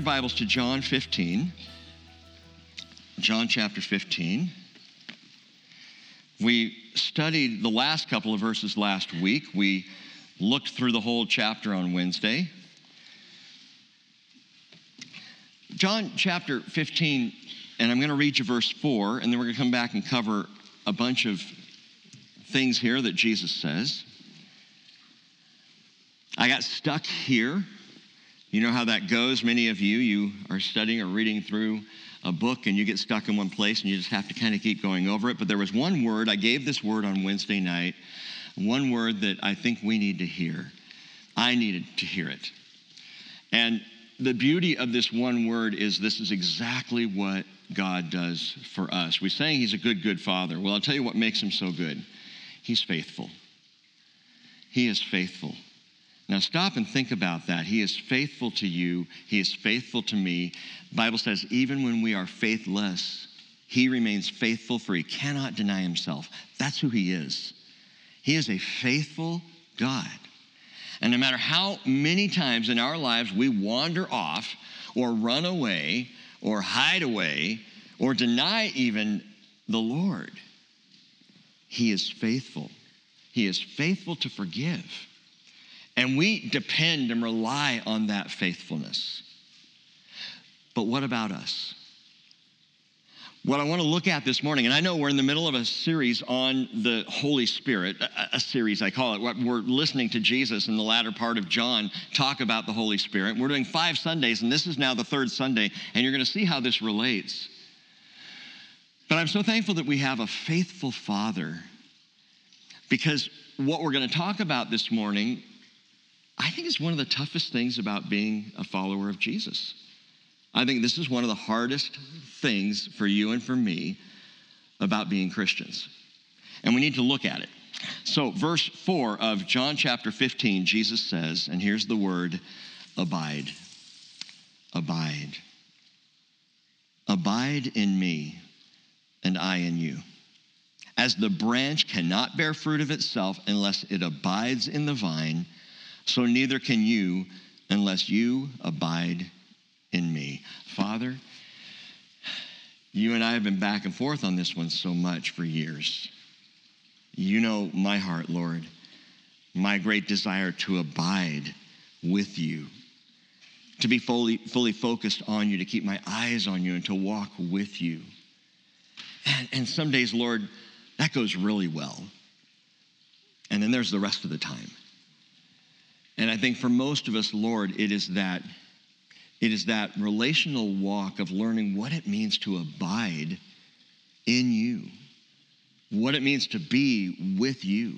your Bibles to John 15. John chapter 15. We studied the last couple of verses last week. We looked through the whole chapter on Wednesday. John chapter 15, and I'm going to read you verse 4, and then we're going to come back and cover a bunch of things here that Jesus says. I got stuck here. You know how that goes. Many of you, you are studying or reading through a book and you get stuck in one place and you just have to kind of keep going over it. But there was one word, I gave this word on Wednesday night, one word that I think we need to hear. I needed to hear it. And the beauty of this one word is this is exactly what God does for us. We saying he's a good, good father. Well, I'll tell you what makes him so good. He's faithful. He is faithful. Now stop and think about that. He is faithful to you. He is faithful to me. The Bible says even when we are faithless, he remains faithful for he cannot deny himself. That's who he is. He is a faithful God. And no matter how many times in our lives we wander off or run away or hide away or deny even the Lord, He is faithful. He is faithful to forgive. And we depend and rely on that faithfulness. But what about us? What I want to look at this morning, and I know we're in the middle of a series on the Holy Spirit, a, series I call it. We're listening to Jesus in the latter part of John talk about the Holy Spirit. We're doing five Sundays, and this is now the third Sunday, and you're going to see how this relates. But I'm so thankful that we have a faithful Father because what we're going to talk about this morning, I think it's one of the toughest things about being a follower of Jesus. I think this is one of the hardest things for you and for me about being Christians. And we need to look at it. So, verse 4 of John chapter 15, Jesus says, and here's the word abide. Abide. Abide in me, and I in you. As the branch cannot bear fruit of itself unless it abides in the vine, so neither can you unless you abide in me. Father, you and I have been back and forth on this one so much for years. You know my heart, Lord, my great desire to abide with you, to be fully, fully focused on you, to keep my eyes on you, and to walk with you. And, and some days, Lord, that goes really well. And then there's the rest of the time. And I think for most of us, Lord, it is that it is that relational walk of learning what it means to abide in you, what it means to be with you.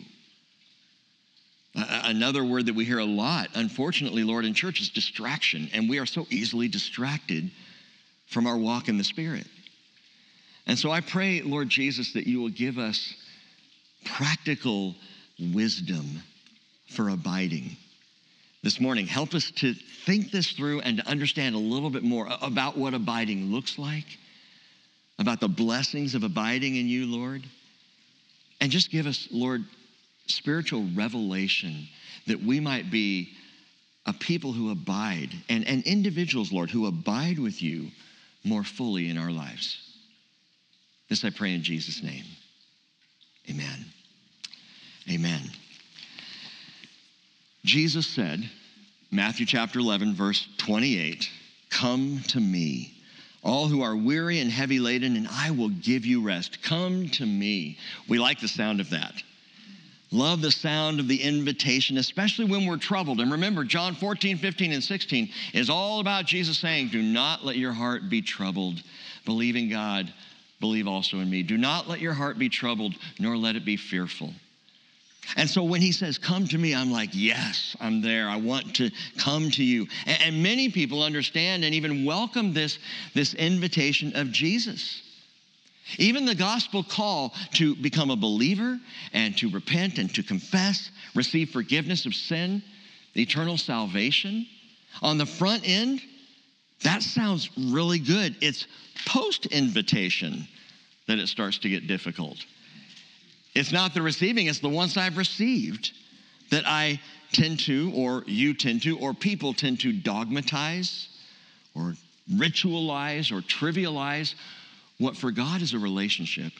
Another word that we hear a lot, unfortunately, Lord, in church is distraction. And we are so easily distracted from our walk in the Spirit. And so I pray, Lord Jesus, that you will give us practical wisdom for abiding this morning. Help us to think this through and to understand a little bit more about what abiding looks like, about the blessings of abiding in you, Lord. And just give us, Lord, spiritual revelation that we might be a people who abide and, and individuals, Lord, who abide with you more fully in our lives. This I pray in Jesus' name. Amen. Amen. Jesus said, Matthew chapter 11, verse 28, Come to me, all who are weary and heavy laden, and I will give you rest. Come to me. We like the sound of that. Love the sound of the invitation, especially when we're troubled. And remember, John 14, 15, and 16 is all about Jesus saying, Do not let your heart be troubled. Believe in God, believe also in me. Do not let your heart be troubled, nor let it be fearful. And so when he says, Come to me, I'm like, Yes, I'm there. I want to come to you. And, many people understand and even welcome this, this invitation of Jesus. Even the gospel call to become a believer and to repent and to confess, receive forgiveness of sin, eternal salvation. On the front end, that sounds really good. It's post invitation that it starts to get difficult. It's not the receiving, it's the ones I've received that I tend to, or you tend to, or people tend to dogmatize or ritualize or trivialize what for God is a relationship,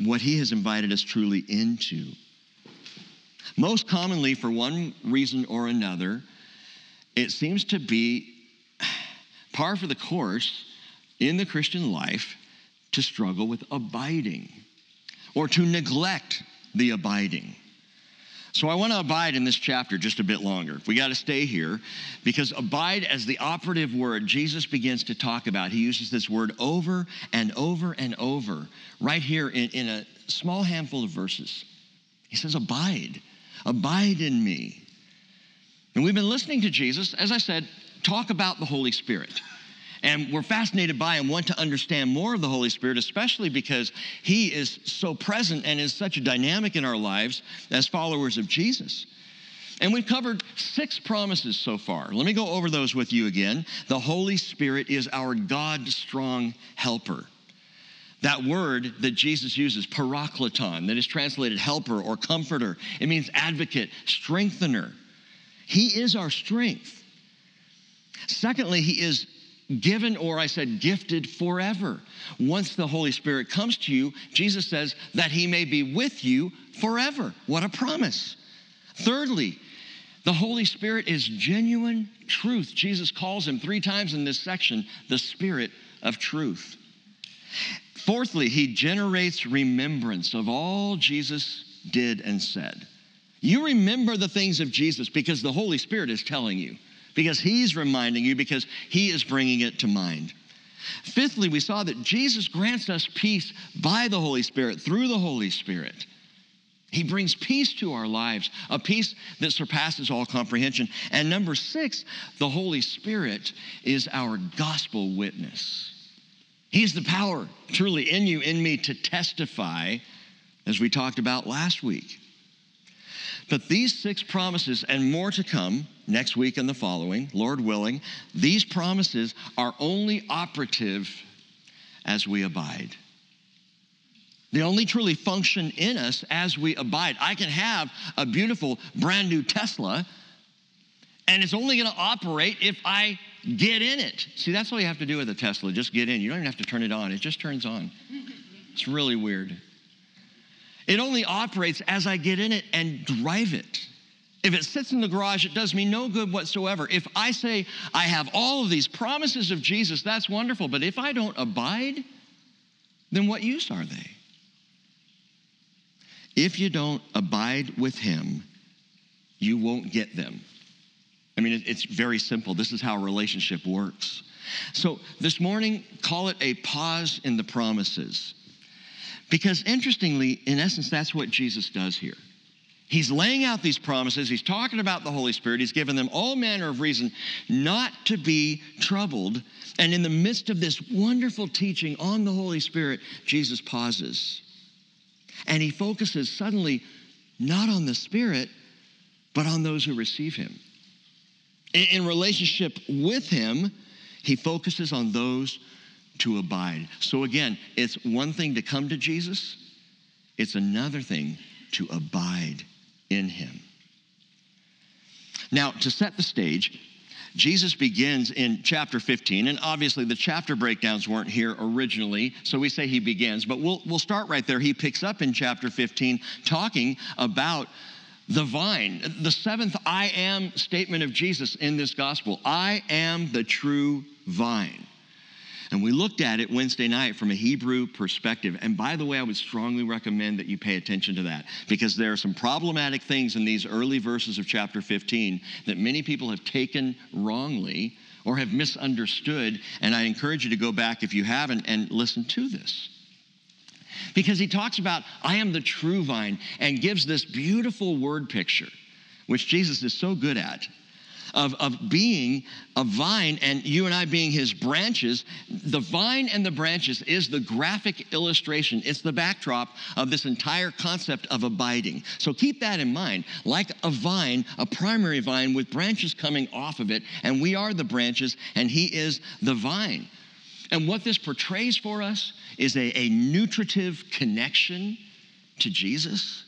what He has invited us truly into. Most commonly, for one reason or another, it seems to be par for the course in the Christian life to struggle with abiding or to neglect the abiding. So I want to abide in this chapter just a bit longer. We got to stay here because abide as the operative word Jesus begins to talk about. He uses this word over and over and over right here in, in a small handful of verses. He says, Abide, abide in me. And we've been listening to Jesus, as I said, talk about the Holy Spirit. And we're fascinated by and want to understand more of the Holy Spirit, especially because He is so present and is such a dynamic in our lives as followers of Jesus. And we've covered six promises so far. Let me go over those with you again. The Holy Spirit is our God strong helper. That word that Jesus uses, parakleton, that is translated helper or comforter, it means advocate, strengthener. He is our strength. Secondly, He is given, or I said gifted forever. Once the Holy Spirit comes to you, Jesus says that he may be with you forever. What a promise. Thirdly, the Holy Spirit is genuine truth. Jesus calls him three times in this section the Spirit of truth. Fourthly, he generates remembrance of all Jesus did and said. You remember the things of Jesus because the Holy Spirit is telling you because he's reminding you, because he is bringing it to mind. Fifthly, we saw that Jesus grants us peace by the Holy Spirit, through the Holy Spirit. He brings peace to our lives, a peace that surpasses all comprehension. And number six, the Holy Spirit is our gospel witness. He's the power truly in you, in me, to testify, as we talked about last week. But these six promises and more to come next week and the following, Lord willing, these promises are only operative as we abide. They only truly function in us as we abide. I can have a beautiful brand new Tesla, and it's only going to operate if I get in it. See, that's all you have to do with a Tesla. Just get in. You don't even have to turn it on, it just turns on. It's really weird. It only operates as I get in it and drive it. If it sits in the garage, it does me no good whatsoever. If I say I have all of these promises of Jesus, that's wonderful. But if I don't abide, then what use are they? If you don't abide with Him, you won't get them. I mean, it's very simple. This is how a relationship works. So this morning, call it a pause in the promises. Because interestingly, in essence, that's what Jesus does here. He's laying out these promises. He's talking about the Holy Spirit. He's given them all manner of reason not to be troubled. And in the midst of this wonderful teaching on the Holy Spirit, Jesus pauses. And he focuses suddenly not on the Spirit, but on those who receive him. In relationship with him, he focuses on those to abide. So again, it's one thing to come to Jesus, it's another thing to abide in him. Now, to set the stage, Jesus begins in chapter 15, and obviously the chapter breakdowns weren't here originally, so we say he begins, but we'll, we'll start right there. He picks up in chapter 15 talking about the vine, the seventh I am statement of Jesus in this gospel I am the true vine. And we looked at it Wednesday night from a Hebrew perspective. And by the way, I would strongly recommend that you pay attention to that because there are some problematic things in these early verses of chapter 15 that many people have taken wrongly or have misunderstood. And I encourage you to go back if you haven't and listen to this. Because he talks about, I am the true vine, and gives this beautiful word picture, which Jesus is so good at of, of being a vine and you and I being his branches. The vine and the branches is the graphic illustration, it's the backdrop of this entire concept of abiding. So keep that in mind. Like a vine, a primary vine with branches coming off of it, and we are the branches, and he is the vine. And what this portrays for us is a, a nutritive connection to Jesus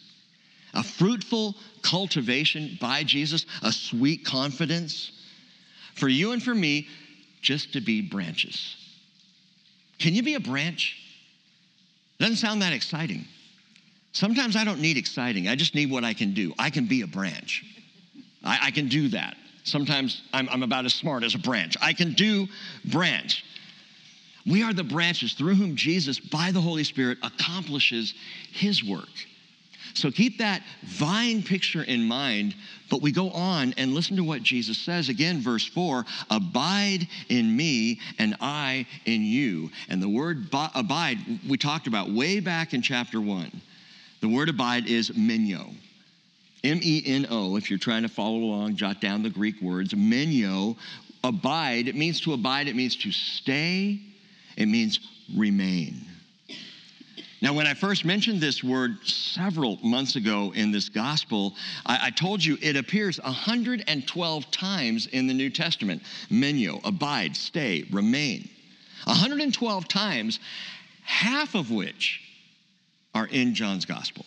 a fruitful cultivation by Jesus, a sweet confidence. For you and for me, just to be branches. Can you be a branch? Doesn't sound that exciting. Sometimes I don't need exciting, I just need what I can do. I can be a branch. I, I can do that. Sometimes I'm, I'm about as smart as a branch. I can do branch. We are the branches through whom Jesus, by the Holy Spirit, accomplishes his work. So keep that vine picture in mind, but we go on and listen to what Jesus says again, verse 4 Abide in me, and I in you. And the word abide, we talked about way back in chapter 1. The word abide is meno. M E N O, if you're trying to follow along, jot down the Greek words. Meno, abide, it means to abide, it means to stay, it means remain. Now, when I first mentioned this word several months ago in this gospel, I, I, told you it appears 112 times in the New Testament. Meno, abide, stay, remain. 112 times, half of which are in John's gospel.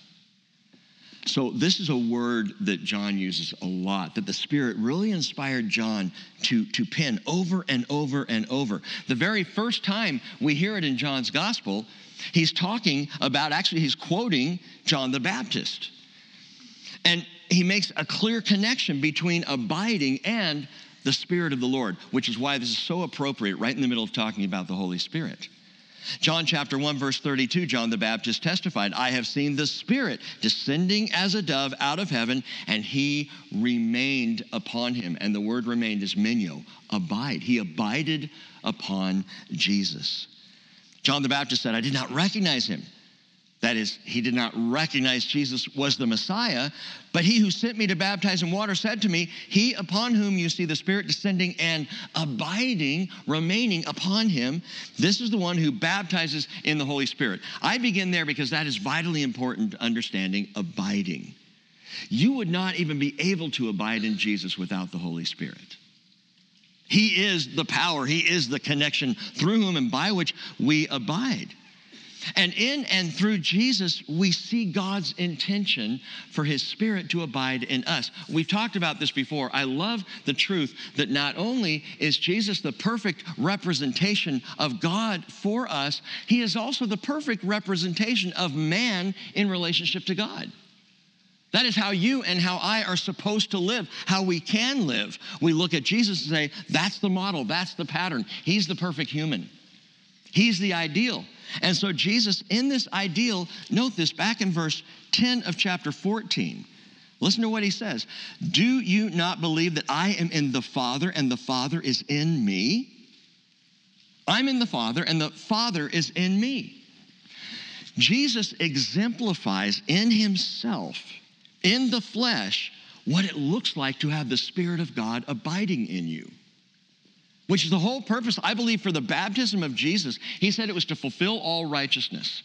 So, this is a word that John uses a lot, that the Spirit really inspired John to, to pen over and over and over. The very first time we hear it in John's gospel, he's talking about, actually, he's quoting John the Baptist. And he makes a clear connection between abiding and the Spirit of the Lord, which is why this is so appropriate right in the middle of talking about the Holy Spirit. John chapter 1, verse 32, John the Baptist testified, I have seen the Spirit descending as a dove out of heaven, and he remained upon him. And the word remained is meno, abide. He abided upon Jesus. John the Baptist said, I did not recognize him. That is, he did not recognize Jesus was the Messiah, but he who sent me to baptize in water said to me, He upon whom you see the Spirit descending and abiding, remaining upon him, this is the one who baptizes in the Holy Spirit. I begin there because that is vitally important understanding abiding. You would not even be able to abide in Jesus without the Holy Spirit. He is the power, He is the connection through whom and by which we abide. And in and through Jesus, we see God's intention for his spirit to abide in us. We've talked about this before. I love the truth that not only is Jesus the perfect representation of God for us, he is also the perfect representation of man in relationship to God. That is how you and how I are supposed to live, how we can live. We look at Jesus and say, that's the model, that's the pattern. He's the perfect human, He's the ideal. And so, Jesus, in this ideal, note this back in verse 10 of chapter 14. Listen to what he says Do you not believe that I am in the Father and the Father is in me? I'm in the Father and the Father is in me. Jesus exemplifies in himself, in the flesh, what it looks like to have the Spirit of God abiding in you which is the whole purpose, I believe, for the baptism of Jesus. He said it was to fulfill all righteousness,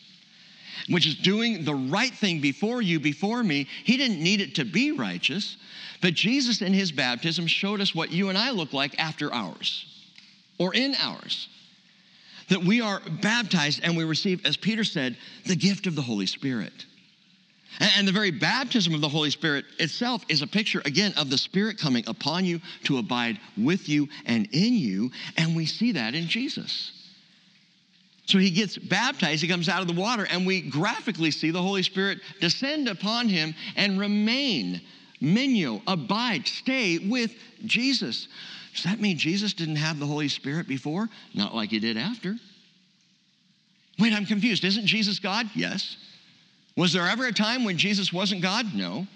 which is doing the right thing before you, before me. He didn't need it to be righteous, but Jesus in his baptism showed us what you and I look like after ours or in ours. That we are baptized and we receive, as Peter said, the gift of the Holy Spirit. And the very baptism of the Holy Spirit itself is a picture, again, of the Spirit coming upon you to abide with you and in you. And we see that in Jesus. So he gets baptized, he comes out of the water, and we graphically see the Holy Spirit descend upon him and remain, meno, abide, stay with Jesus. Does that mean Jesus didn't have the Holy Spirit before? Not like he did after. Wait, I'm confused. Isn't Jesus God? Yes. Was there ever a time when Jesus wasn't God? No.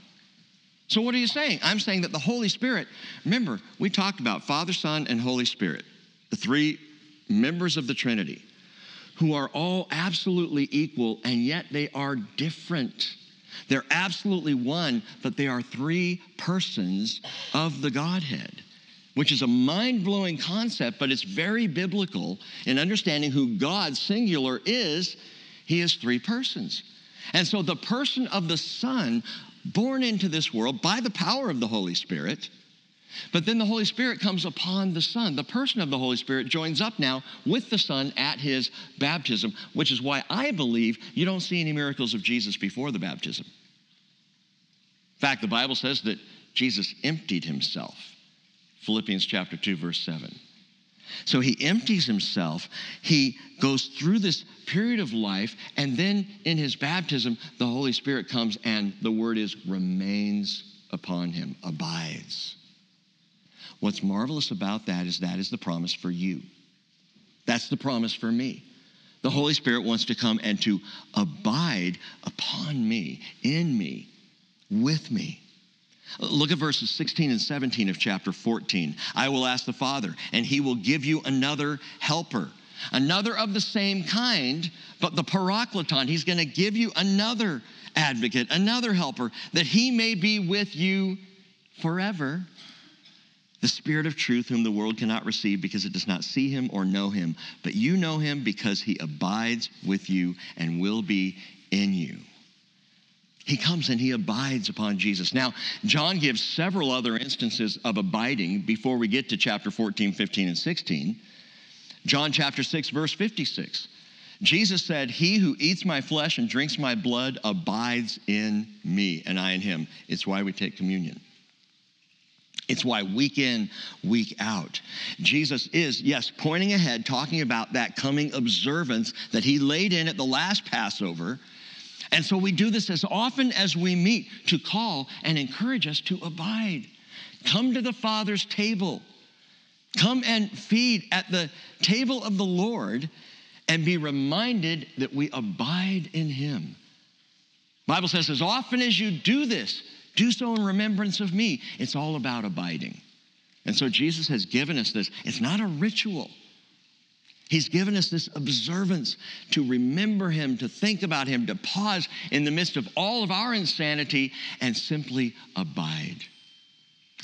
So, what are you saying? I'm saying that the Holy Spirit, remember, we talked about Father, Son, and Holy Spirit, the three members of the Trinity, who are all absolutely equal, and yet they are different. They're absolutely one, but they are three persons of the Godhead, which is a mind blowing concept, but it's very biblical in understanding who God, singular, is. He is three persons. And so the person of the Son, born into this world by the power of the Holy Spirit, but then the Holy Spirit comes upon the Son. The person of the Holy Spirit joins up now with the Son at his baptism, which is why I believe you don't see any miracles of Jesus before the baptism. In fact, the Bible says that Jesus emptied himself. Philippians chapter 2, verse 7. So he empties himself. He goes through this period of life, and then in his baptism, the Holy Spirit comes, and the word is remains upon him, abides. What's marvelous about that is that is the promise for you. That's the promise for me. The Holy Spirit wants to come and to abide upon me, in me, with me. Look at verses 16 and 17 of chapter 14. I will ask the Father, and he will give you another helper, another of the same kind, but the parakleton. He's going to give you another advocate, another helper, that he may be with you forever. The Spirit of truth, whom the world cannot receive because it does not see him or know him, but you know him because he abides with you and will be in you. He comes and he abides upon Jesus. Now, John gives several other instances of abiding before we get to chapter 14, 15, and 16. John chapter 6, verse 56. Jesus said, He who eats my flesh and drinks my blood abides in me, and I in him. It's why we take communion. It's why week in, week out. Jesus is, yes, pointing ahead, talking about that coming observance that he laid in at the last Passover and so we do this as often as we meet to call and encourage us to abide. Come to the Father's table. Come and feed at the table of the Lord and be reminded that we abide in him. Bible says as often as you do this, do so in remembrance of me. It's all about abiding. And so Jesus has given us this. It's not a ritual. He's given us this observance to remember Him, to think about Him, to pause in the midst of all of our insanity and simply abide.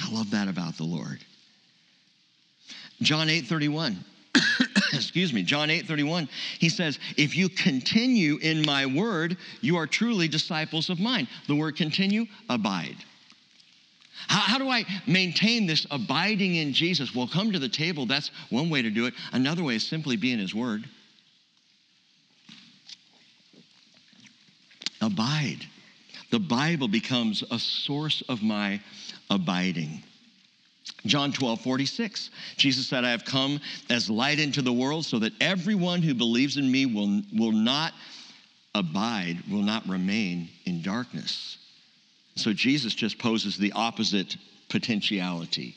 I love that about the Lord. John 8 31. excuse me, John 8 31, he says, If you continue in my word, you are truly disciples of mine. The word continue, abide. How, how, do I maintain this abiding in Jesus? Well, come to the table. That's one way to do it. Another way is simply be in His Word. Abide. The Bible becomes a source of my abiding. John 12, 46. Jesus said, I have come as light into the world so that everyone who believes in me will, will not abide, will not remain in darkness. So Jesus just poses the opposite potentiality.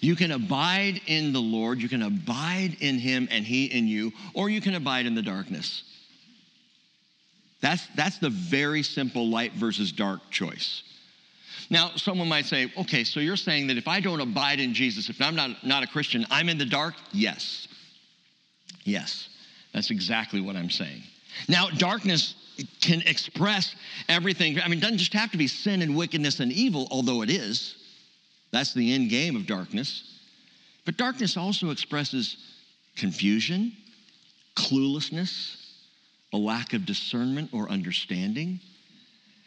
You can abide in the Lord, you can abide in Him and He in you, or you can abide in the darkness. That's, that's the very simple light versus dark choice. Now, someone might say, okay, so you're saying that if I don't abide in Jesus, if I'm not, not a Christian, I'm in the dark? Yes. Yes, that's exactly what I'm saying. Now, darkness can express everything. I mean, it doesn't just have to be sin and wickedness and evil, although it is. That's the end game of darkness. But darkness also expresses confusion, cluelessness, a lack of discernment or understanding.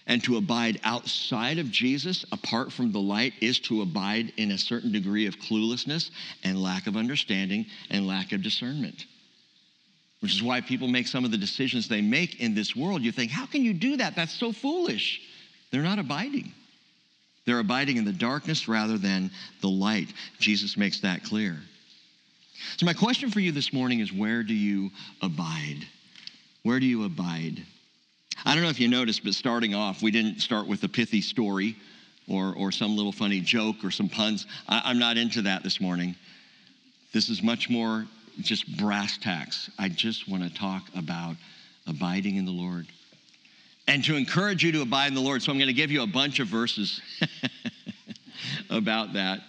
And to abide outside of Jesus, apart from the light, is to abide in a certain degree of cluelessness and lack of understanding and lack of discernment which is why people make some of the decisions they make in this world. You think, how can you do that? That's so foolish. They're not abiding. They're abiding in the darkness rather than the light. Jesus makes that clear. So, my question for you this morning is where do you abide? Where do you abide? I don't know if you noticed, but starting off, we didn't start with a pithy story or, or some little funny joke or some puns. I, I'm not into that this morning. This is much more just brass tacks. I just want to talk about abiding in the Lord and to encourage you to abide in the Lord. So I'm going to give you a bunch of verses about that.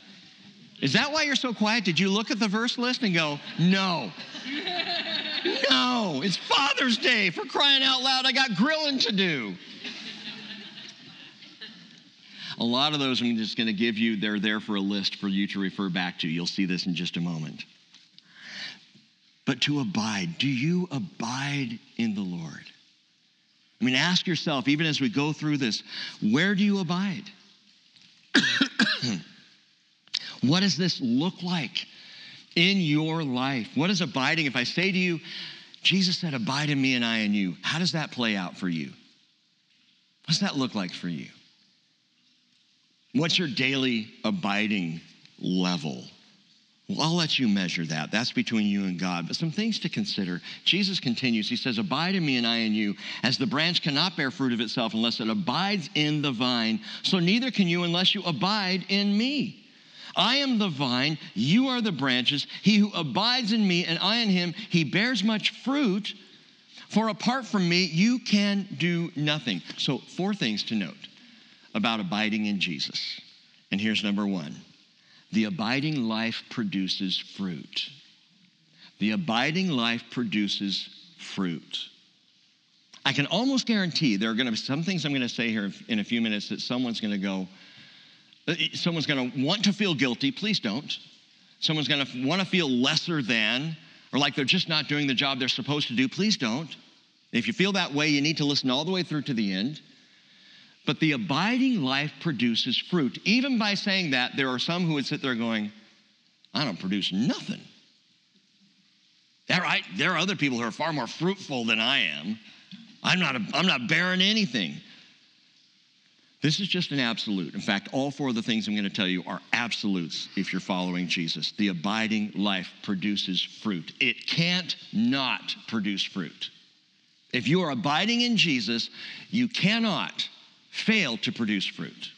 Is that why you're so quiet? Did you look at the verse list and go, no? no, it's Father's Day for crying out loud. I got grilling to do. A lot of those I'm just going to give you, they're there for a list for you to refer back to. You'll see this in just a moment but to abide. Do you abide in the Lord? I mean, ask yourself, even as we go through this, where do you abide? what does this look like in your life? What is abiding? If I say to you, Jesus said, Abide in me and I in you, how does that play out for you? What does that look like for you? What's your daily abiding level? Well, I'll let you measure that. That's between you and God. But some things to consider. Jesus continues. He says, Abide in me and I in you, as the branch cannot bear fruit of itself unless it abides in the vine. So neither can you unless you abide in me. I am the vine, you are the branches. He who abides in me and I in him, he bears much fruit. For apart from me, you can do nothing. So, four things to note about abiding in Jesus. And here's number one the abiding life produces fruit. The abiding life produces fruit. I can almost guarantee there are going to be some things I'm going to say here in a few minutes that someone's going to go, uh, someone's going to want to feel guilty. Please don't. Someone's going to want to feel lesser than or like they're just not doing the job they're supposed to do. Please don't. If you feel that way, you need to listen all the way through to the end. But the abiding life produces fruit. Even by saying that, there are some who would sit there going, I don't produce nothing. Right? There are other people who are far more fruitful than I am. I'm not, a, I'm not bearing anything. This is just an absolute. In fact, all four of the things I'm going to tell you are absolutes if you're following Jesus. The abiding life produces fruit, it can't not produce fruit. If you are abiding in Jesus, you cannot fail to produce fruit.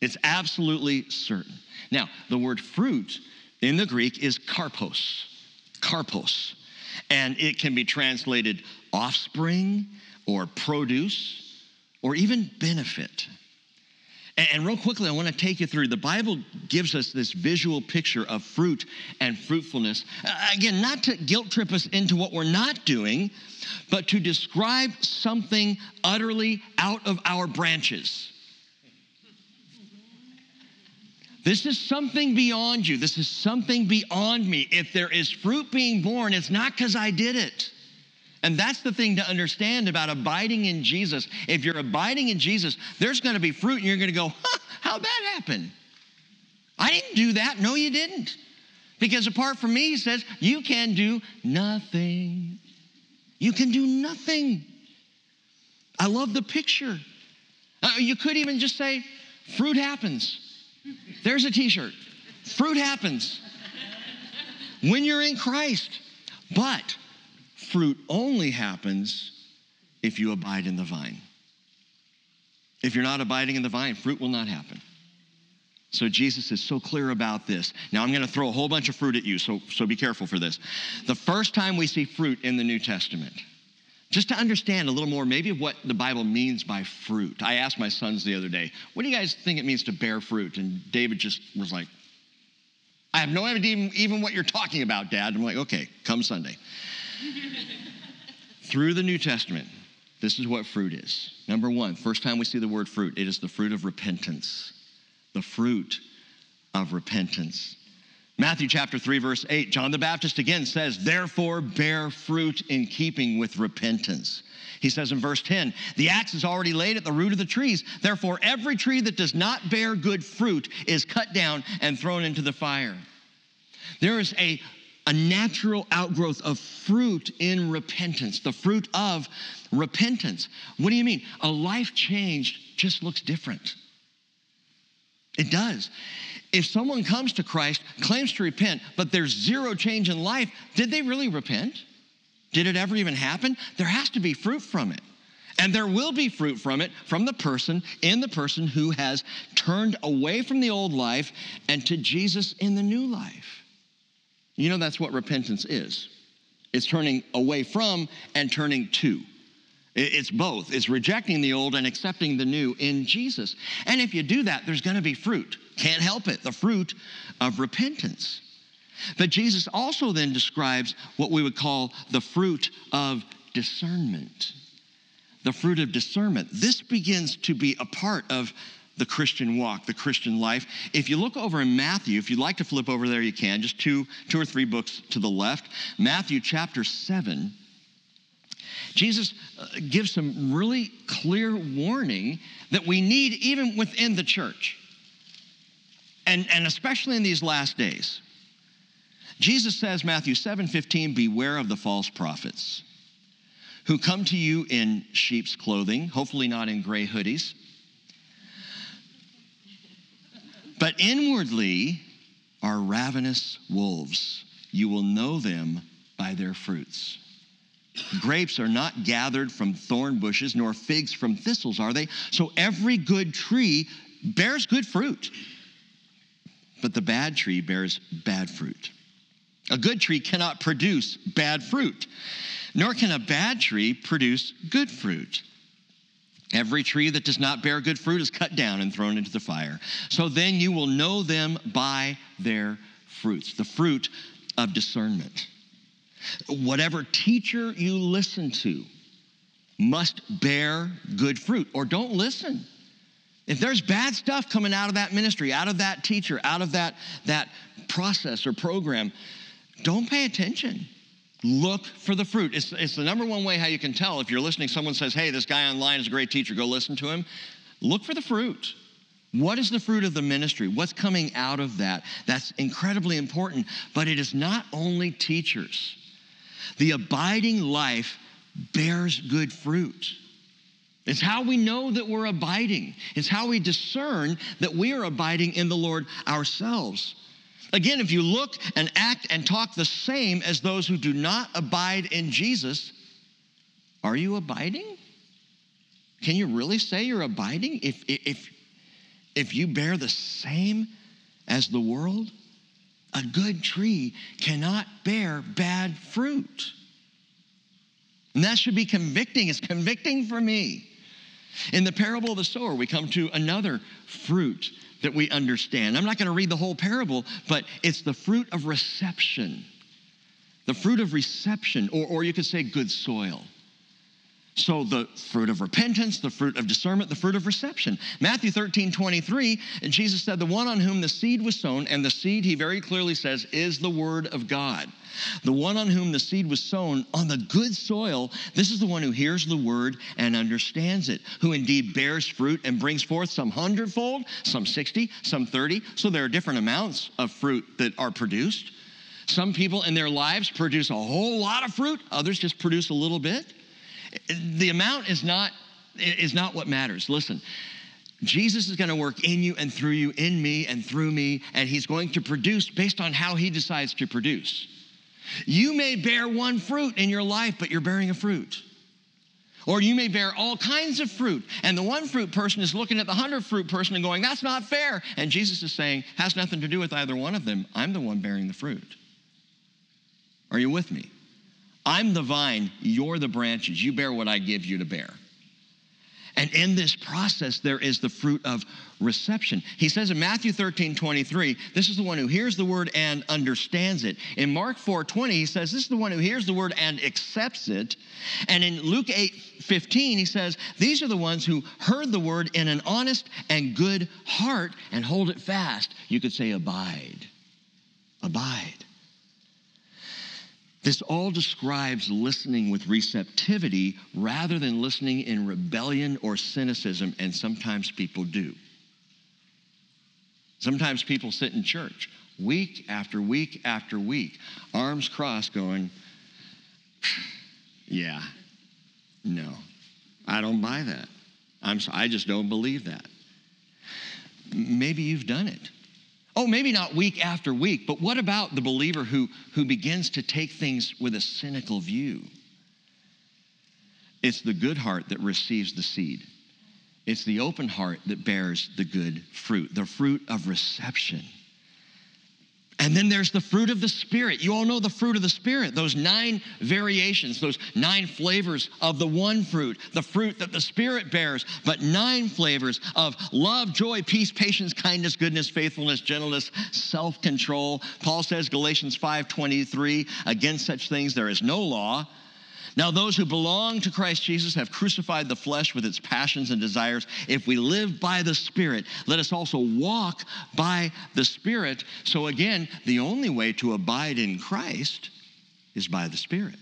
It's absolutely certain. Now, the word fruit in the Greek is karpos, karpos, and it can be translated offspring or produce or even benefit. And, real quickly, I want to take you through. The Bible gives us this visual picture of fruit and fruitfulness. Again, not to guilt trip us into what we're not doing, but to describe something utterly out of our branches. This is something beyond you. This is something beyond me. If there is fruit being born, it's not because I did it. And that's the thing to understand about abiding in Jesus. If you're abiding in Jesus, there's going to be fruit, and you're going to go, huh, how'd that happen? I didn't do that. No, you didn't. Because apart from me, he says, you can do nothing. You can do nothing. I love the picture. Uh, you could even just say, fruit happens. There's a t shirt. Fruit happens when you're in Christ. But fruit only happens if you abide in the vine. If you're not abiding in the vine, fruit will not happen. So Jesus is so clear about this. Now I'm going to throw a whole bunch of fruit at you, so, so be careful for this. The first time we see fruit in the New Testament, just to understand a little more maybe what the Bible means by fruit. I asked my sons the other day, what do you guys think it means to bear fruit? And David just was like, I have no idea even what you're talking about, Dad. I'm like, okay, come Sunday. Through the New Testament, this is what fruit is. Number one, first time we see the word fruit, it is the fruit of repentance. The fruit of repentance. Matthew chapter 3, verse 8, John the Baptist again says, Therefore bear fruit in keeping with repentance. He says in verse 10, The axe is already laid at the root of the trees. Therefore, every tree that does not bear good fruit is cut down and thrown into the fire. There is a a natural outgrowth of fruit in repentance, the fruit of repentance. What do you mean? A life changed just looks different. It does. If someone comes to Christ, claims to repent, but there's zero change in life, did they really repent? Did it ever even happen? There has to be fruit from it. And there will be fruit from it from the person, in the person who has turned away from the old life and to Jesus in the new life. You know, that's what repentance is it's turning away from and turning to. It's both. It's rejecting the old and accepting the new in Jesus. And if you do that, there's going to be fruit. Can't help it. The fruit of repentance. But Jesus also then describes what we would call the fruit of discernment. The fruit of discernment. This begins to be a part of the Christian walk, the Christian life. If you look over in Matthew, if you'd like to flip over there, you can, just two, two or three books to the left. Matthew chapter 7. Jesus uh, gives some really clear warning that we need even within the church, and, and especially in these last days. Jesus says, Matthew 7 15, beware of the false prophets who come to you in sheep's clothing, hopefully not in gray hoodies but inwardly, are ravenous wolves. You will know them by their fruits. Grapes are not gathered from thorn bushes, nor figs from thistles, are they? So every good tree bears good fruit, but the bad tree bears bad fruit. A good tree cannot produce bad fruit, nor can a bad tree produce good fruit. Every tree that does not bear good fruit is cut down and thrown into the fire. So then you will know them by their fruits, the fruit of discernment. Whatever teacher you listen to must bear good fruit, or don't listen. If there's bad stuff coming out of that ministry, out of that teacher, out of that, that process or program, don't pay attention. Look for the fruit. It's, it's the number one way how you can tell if you're listening, someone says, hey, this guy online is a great teacher, go listen to him. Look for the fruit. What is the fruit of the ministry? What's coming out of that? That's incredibly important. But it is not only teachers. The abiding life bears good fruit. It's how we know that we're abiding. It's how we discern that we are abiding in the Lord ourselves. Again, if you look and act and talk the same as those who do not abide in Jesus, are you abiding? Can you really say you're abiding if, if, if you bear the same as the world? A good tree cannot bear bad fruit. And that should be convicting. It's convicting for me. In the parable of the sower, we come to another fruit that we understand. I'm not going to read the whole parable, but it's the fruit of reception. The fruit of reception, or, or you could say good soil. So the fruit of repentance, the fruit of discernment, the fruit of reception. Matthew 13, 23, and Jesus said, The one on whom the seed was sown, and the seed, he very clearly says, is the word of God. The one on whom the seed was sown on the good soil, this is the one who hears the word and understands it, who indeed bears fruit and brings forth some hundredfold, some 60, some 30. So there are different amounts of fruit that are produced. Some people in their lives produce a whole lot of fruit, others just produce a little bit. The amount is not, is not what matters. Listen, Jesus is going to work in you and through you, in me and through me, and he's going to produce based on how he decides to produce. You may bear one fruit in your life, but you're bearing a fruit. Or you may bear all kinds of fruit, and the one fruit person is looking at the hundred fruit person and going, That's not fair. And Jesus is saying, Has nothing to do with either one of them. I'm the one bearing the fruit. Are you with me? I'm the vine, you're the branches. You bear what I give you to bear. And in this process, there is the fruit of reception. He says in Matthew 13, 23, this is the one who hears the word and understands it. In Mark 4, 20, he says, this is the one who hears the word and accepts it. And in Luke 8, 15, he says, these are the ones who heard the word in an honest and good heart and hold it fast. You could say, abide. Abide. This all describes listening with receptivity rather than listening in rebellion or cynicism, and sometimes people do. Sometimes people sit in church week after week after week, arms crossed, going, Yeah, no, I don't buy that. I'm, I just don't believe that. Maybe you've done it. Oh, maybe not week after week, but what about the believer who, who begins to take things with a cynical view? It's the good heart that receives the seed. It's the open heart that bears the good fruit, the fruit of reception. And then there's the fruit of the Spirit. You all know the fruit of the Spirit, those nine variations, those nine flavors of the one fruit, the fruit that the Spirit bears, but nine flavors of love, joy, peace, patience, kindness, goodness, faithfulness, gentleness, self-control. Paul says, Galatians 5:23, against such things there is no law. Now, those who belong to Christ Jesus have crucified the flesh with its passions and desires. If we live by the Spirit, let us also walk by the Spirit. So, again, the only way to abide in Christ is by the Spirit.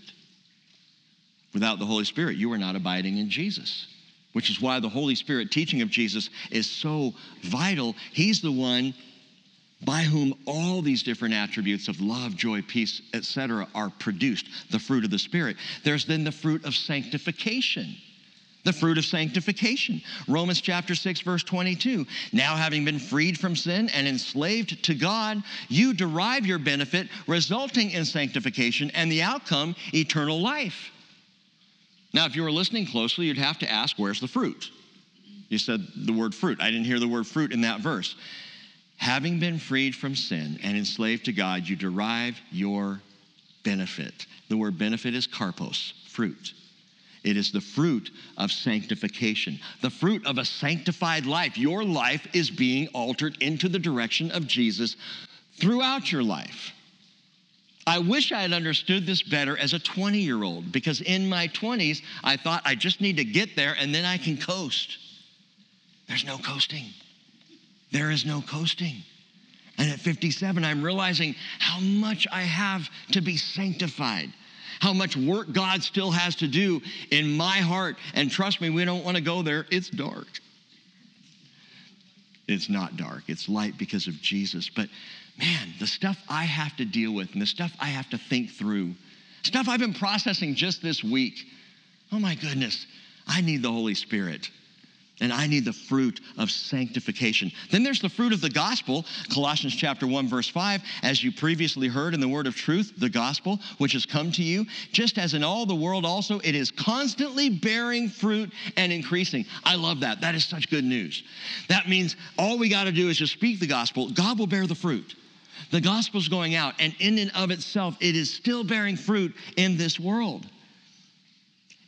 Without the Holy Spirit, you are not abiding in Jesus, which is why the Holy Spirit teaching of Jesus is so vital. He's the one by whom all these different attributes of love, joy, peace, etc., are produced, the fruit of the Spirit. There's then the fruit of sanctification. the fruit of sanctification. Romans chapter 6, verse 22. Now, having been freed from sin and enslaved to God, you derive your benefit, resulting in sanctification and the outcome, eternal life. Now, if you were listening closely, you'd have to ask, where's the fruit? You said the word fruit. I didn't hear the word fruit in that verse. Having been freed from sin and enslaved to God, you derive your benefit. The word benefit is karpos, fruit. It is the fruit of sanctification, the fruit of a sanctified life. Your life is being altered into the direction of Jesus throughout your life. I wish I had understood this better as a 20 year old because in my 20s, I thought I just need to get there and then I can coast. There's no coasting. There is no coasting. And at 57, I'm realizing how much I have to be sanctified, how much work God still has to do in my heart. And trust me, we don't want to go there. It's dark. It's not dark, it's light because of Jesus. But man, the stuff I have to deal with and the stuff I have to think through, stuff I've been processing just this week. Oh my goodness, I need the Holy Spirit. And I need the fruit of sanctification. Then there's the fruit of the gospel, Colossians chapter 1 verse 5, as you previously heard in the word of truth, the gospel which has come to you, just as in all the world also it is constantly bearing fruit and increasing. I love that. That is such good news. That means all we got to do is just speak the gospel, God will bear the fruit. The gospel's going out and in and of itself it is still bearing fruit in this world.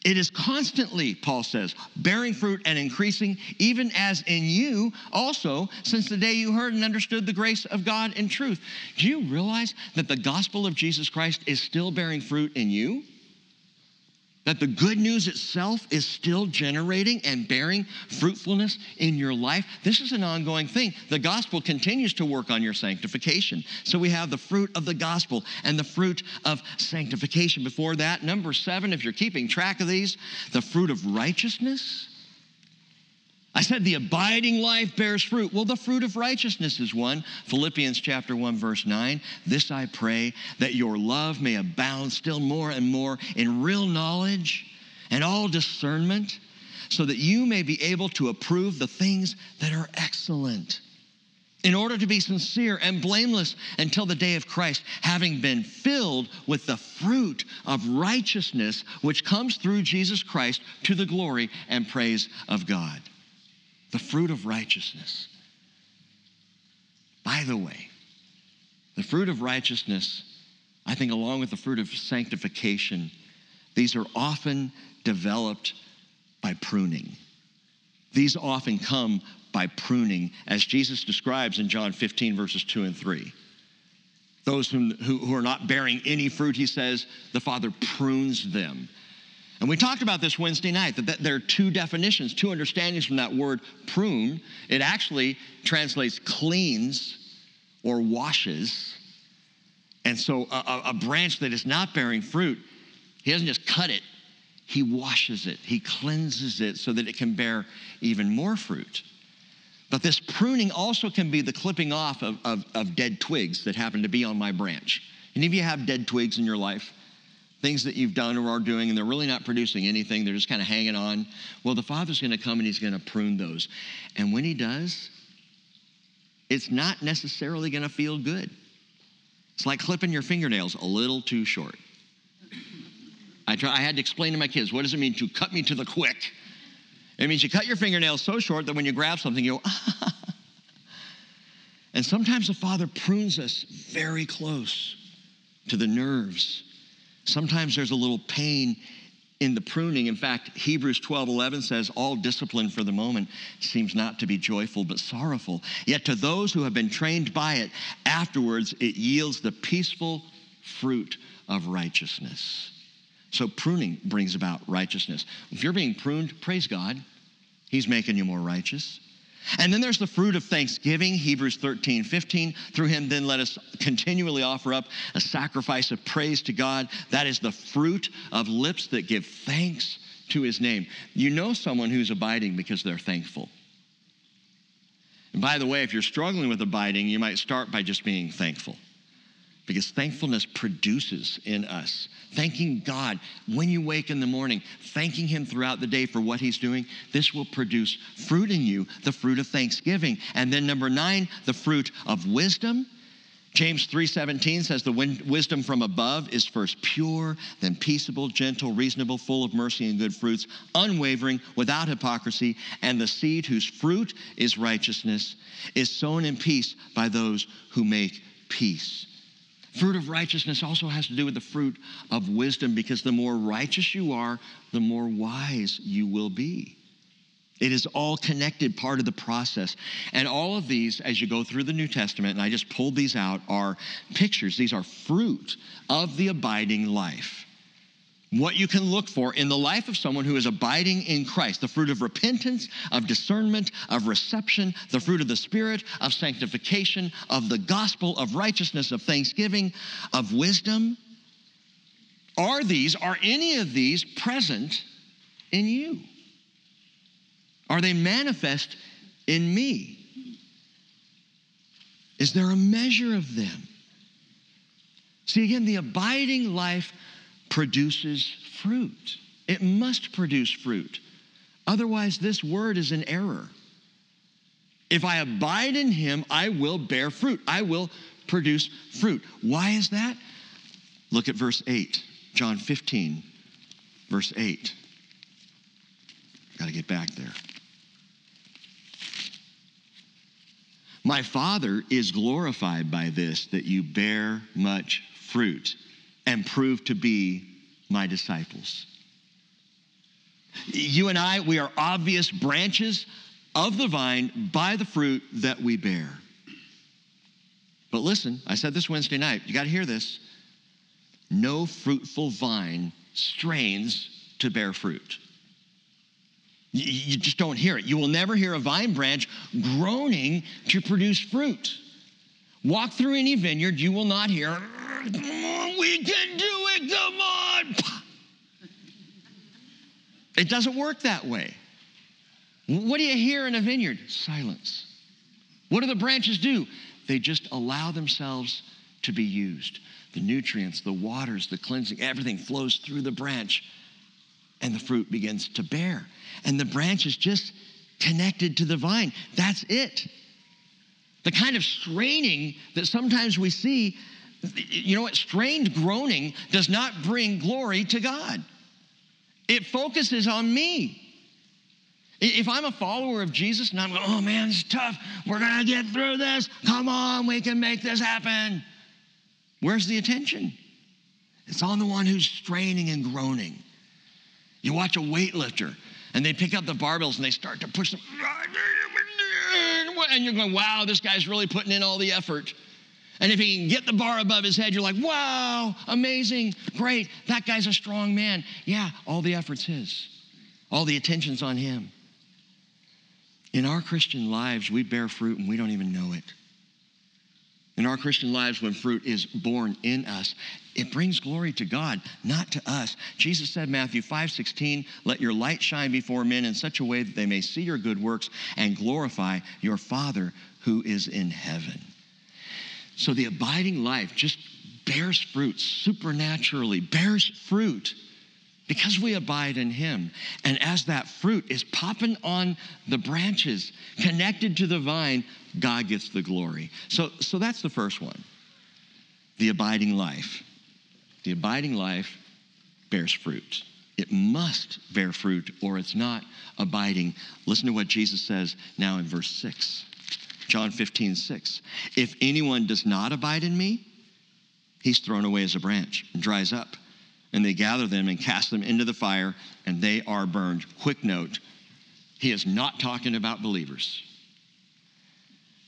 It is constantly, Paul says, bearing fruit and increasing, even as in you also, since the day you heard and understood the grace of God in truth. Do you realize that the gospel of Jesus Christ is still bearing fruit in you? That the good news itself is still generating and bearing fruitfulness in your life. This is an ongoing thing. The gospel continues to work on your sanctification. So we have the fruit of the gospel and the fruit of sanctification. Before that, number seven, if you're keeping track of these, the fruit of righteousness I said the abiding life bears fruit. Well, the fruit of righteousness is one. Philippians chapter 1 verse 9. This I pray that your love may abound still more and more in real knowledge and all discernment so that you may be able to approve the things that are excellent. In order to be sincere and blameless until the day of Christ, having been filled with the fruit of righteousness which comes through Jesus Christ to the glory and praise of God the fruit of righteousness. By the way, the fruit of righteousness, I think, along with the fruit of sanctification, these are often developed by pruning. These often come by pruning, as Jesus describes in John 15, verses 2 and 3. Those who, who are not bearing any fruit, he says, the Father prunes them and we talked about this Wednesday night that, that there are two definitions, two understandings from that word prune. It actually translates cleans or washes. And so a, a, branch that is not bearing fruit, he doesn't just cut it, he washes it, he cleanses it so that it can bear even more fruit. But this pruning also can be the clipping off of, of, of dead twigs that happen to be on my branch. Any of you have dead twigs in your life? Things that you've done or are doing, and they're really not producing anything. They're just kind of hanging on. Well, the Father's going to come and He's going to prune those. And when He does, it's not necessarily going to feel good. It's like clipping your fingernails a little too short. I, try, I had to explain to my kids what does it mean to cut me to the quick? It means you cut your fingernails so short that when you grab something, you go, ah. And sometimes the Father prunes us very close to the nerves Sometimes there's a little pain in the pruning. In fact, Hebrews 12 11 says, All discipline for the moment seems not to be joyful but sorrowful. Yet to those who have been trained by it, afterwards it yields the peaceful fruit of righteousness. So pruning brings about righteousness. If you're being pruned, praise God. He's making you more righteous. And then there's the fruit of thanksgiving, Hebrews 13, 15. Through him, then let us continually offer up a sacrifice of praise to God. That is the fruit of lips that give thanks to his name. You know someone who's abiding because they're thankful. And by the way, if you're struggling with abiding, you might start by just being thankful. Because thankfulness produces in us. Thanking God when you wake in the morning, thanking Him throughout the day for what He's doing, this will produce fruit in you, the fruit of thanksgiving. And then number nine, the fruit of wisdom. James 3:17 says the wisdom from above is first pure, then peaceable, gentle, reasonable, full of mercy and good fruits, unwavering, without hypocrisy, and the seed whose fruit is righteousness is sown in peace by those who make peace. Fruit of righteousness also has to do with the fruit of wisdom because the more righteous you are, the more wise you will be. It is all connected, part of the process. And all of these, as you go through the New Testament, and I just pulled these out, are pictures. These are fruit of the abiding life what you can look for in the life of someone who is abiding in Christ the fruit of repentance, of discernment, of reception, the fruit of the Spirit, of sanctification, of the gospel, of righteousness, of thanksgiving, of wisdom. Are these, are any of these present in you? Are they manifest in me? Is there a measure of them? See, again, the abiding life produces fruit. It must produce fruit. Otherwise, this word is an error. If I abide in him, I will bear fruit. I will produce fruit. Why is that? Look at verse 8, John 15, verse 8. Got to get back there. My Father is glorified by this, that you bear much fruit and prove to be my disciples. You and I, we are obvious branches of the vine by the fruit that we bear. But listen, I said this Wednesday night, you got to hear this. No fruitful vine strains to bear fruit. You just don't hear it. You will never hear a vine branch groaning to produce fruit. Walk through any vineyard, you will not hear we can do it, come on. It doesn't work that way. What do you hear in a vineyard? Silence. What do the branches do? They just allow themselves to be used. The nutrients, the waters, the cleansing, everything flows through the branch and the fruit begins to bear. And the branch is just connected to the vine. That's it. The kind of straining that sometimes we see you know what? Strained groaning does not bring glory to God. It focuses on me. If I'm a follower of Jesus and I'm going, oh man, it's tough. We're going to get through this. Come on, we can make this happen. Where's the attention? It's on the one who's straining and groaning. You watch a weightlifter and they pick up the barbells and they start to push them. And you're going, wow, this guy's really putting in all the effort. And if he can get the bar above his head, you're like, wow, amazing, great. That guy's a strong man. Yeah, all the effort's his, all the attention's on him. In our Christian lives, we bear fruit and we don't even know it. In our Christian lives, when fruit is born in us, it brings glory to God, not to us. Jesus said, Matthew 5 16, let your light shine before men in such a way that they may see your good works and glorify your Father who is in heaven. So the abiding life just bears fruit supernaturally, bears fruit because we abide in him. And as that fruit is popping on the branches, connected to the vine, God gets the glory. So, so that's the first one the abiding life. The abiding life bears fruit. It must bear fruit or it's not abiding. Listen to what Jesus says now in verse 6. John 15, 6. If anyone does not abide in me, he's thrown away as a branch and dries up. And they gather them and cast them into the fire, and they are burned. Quick note he is not talking about believers.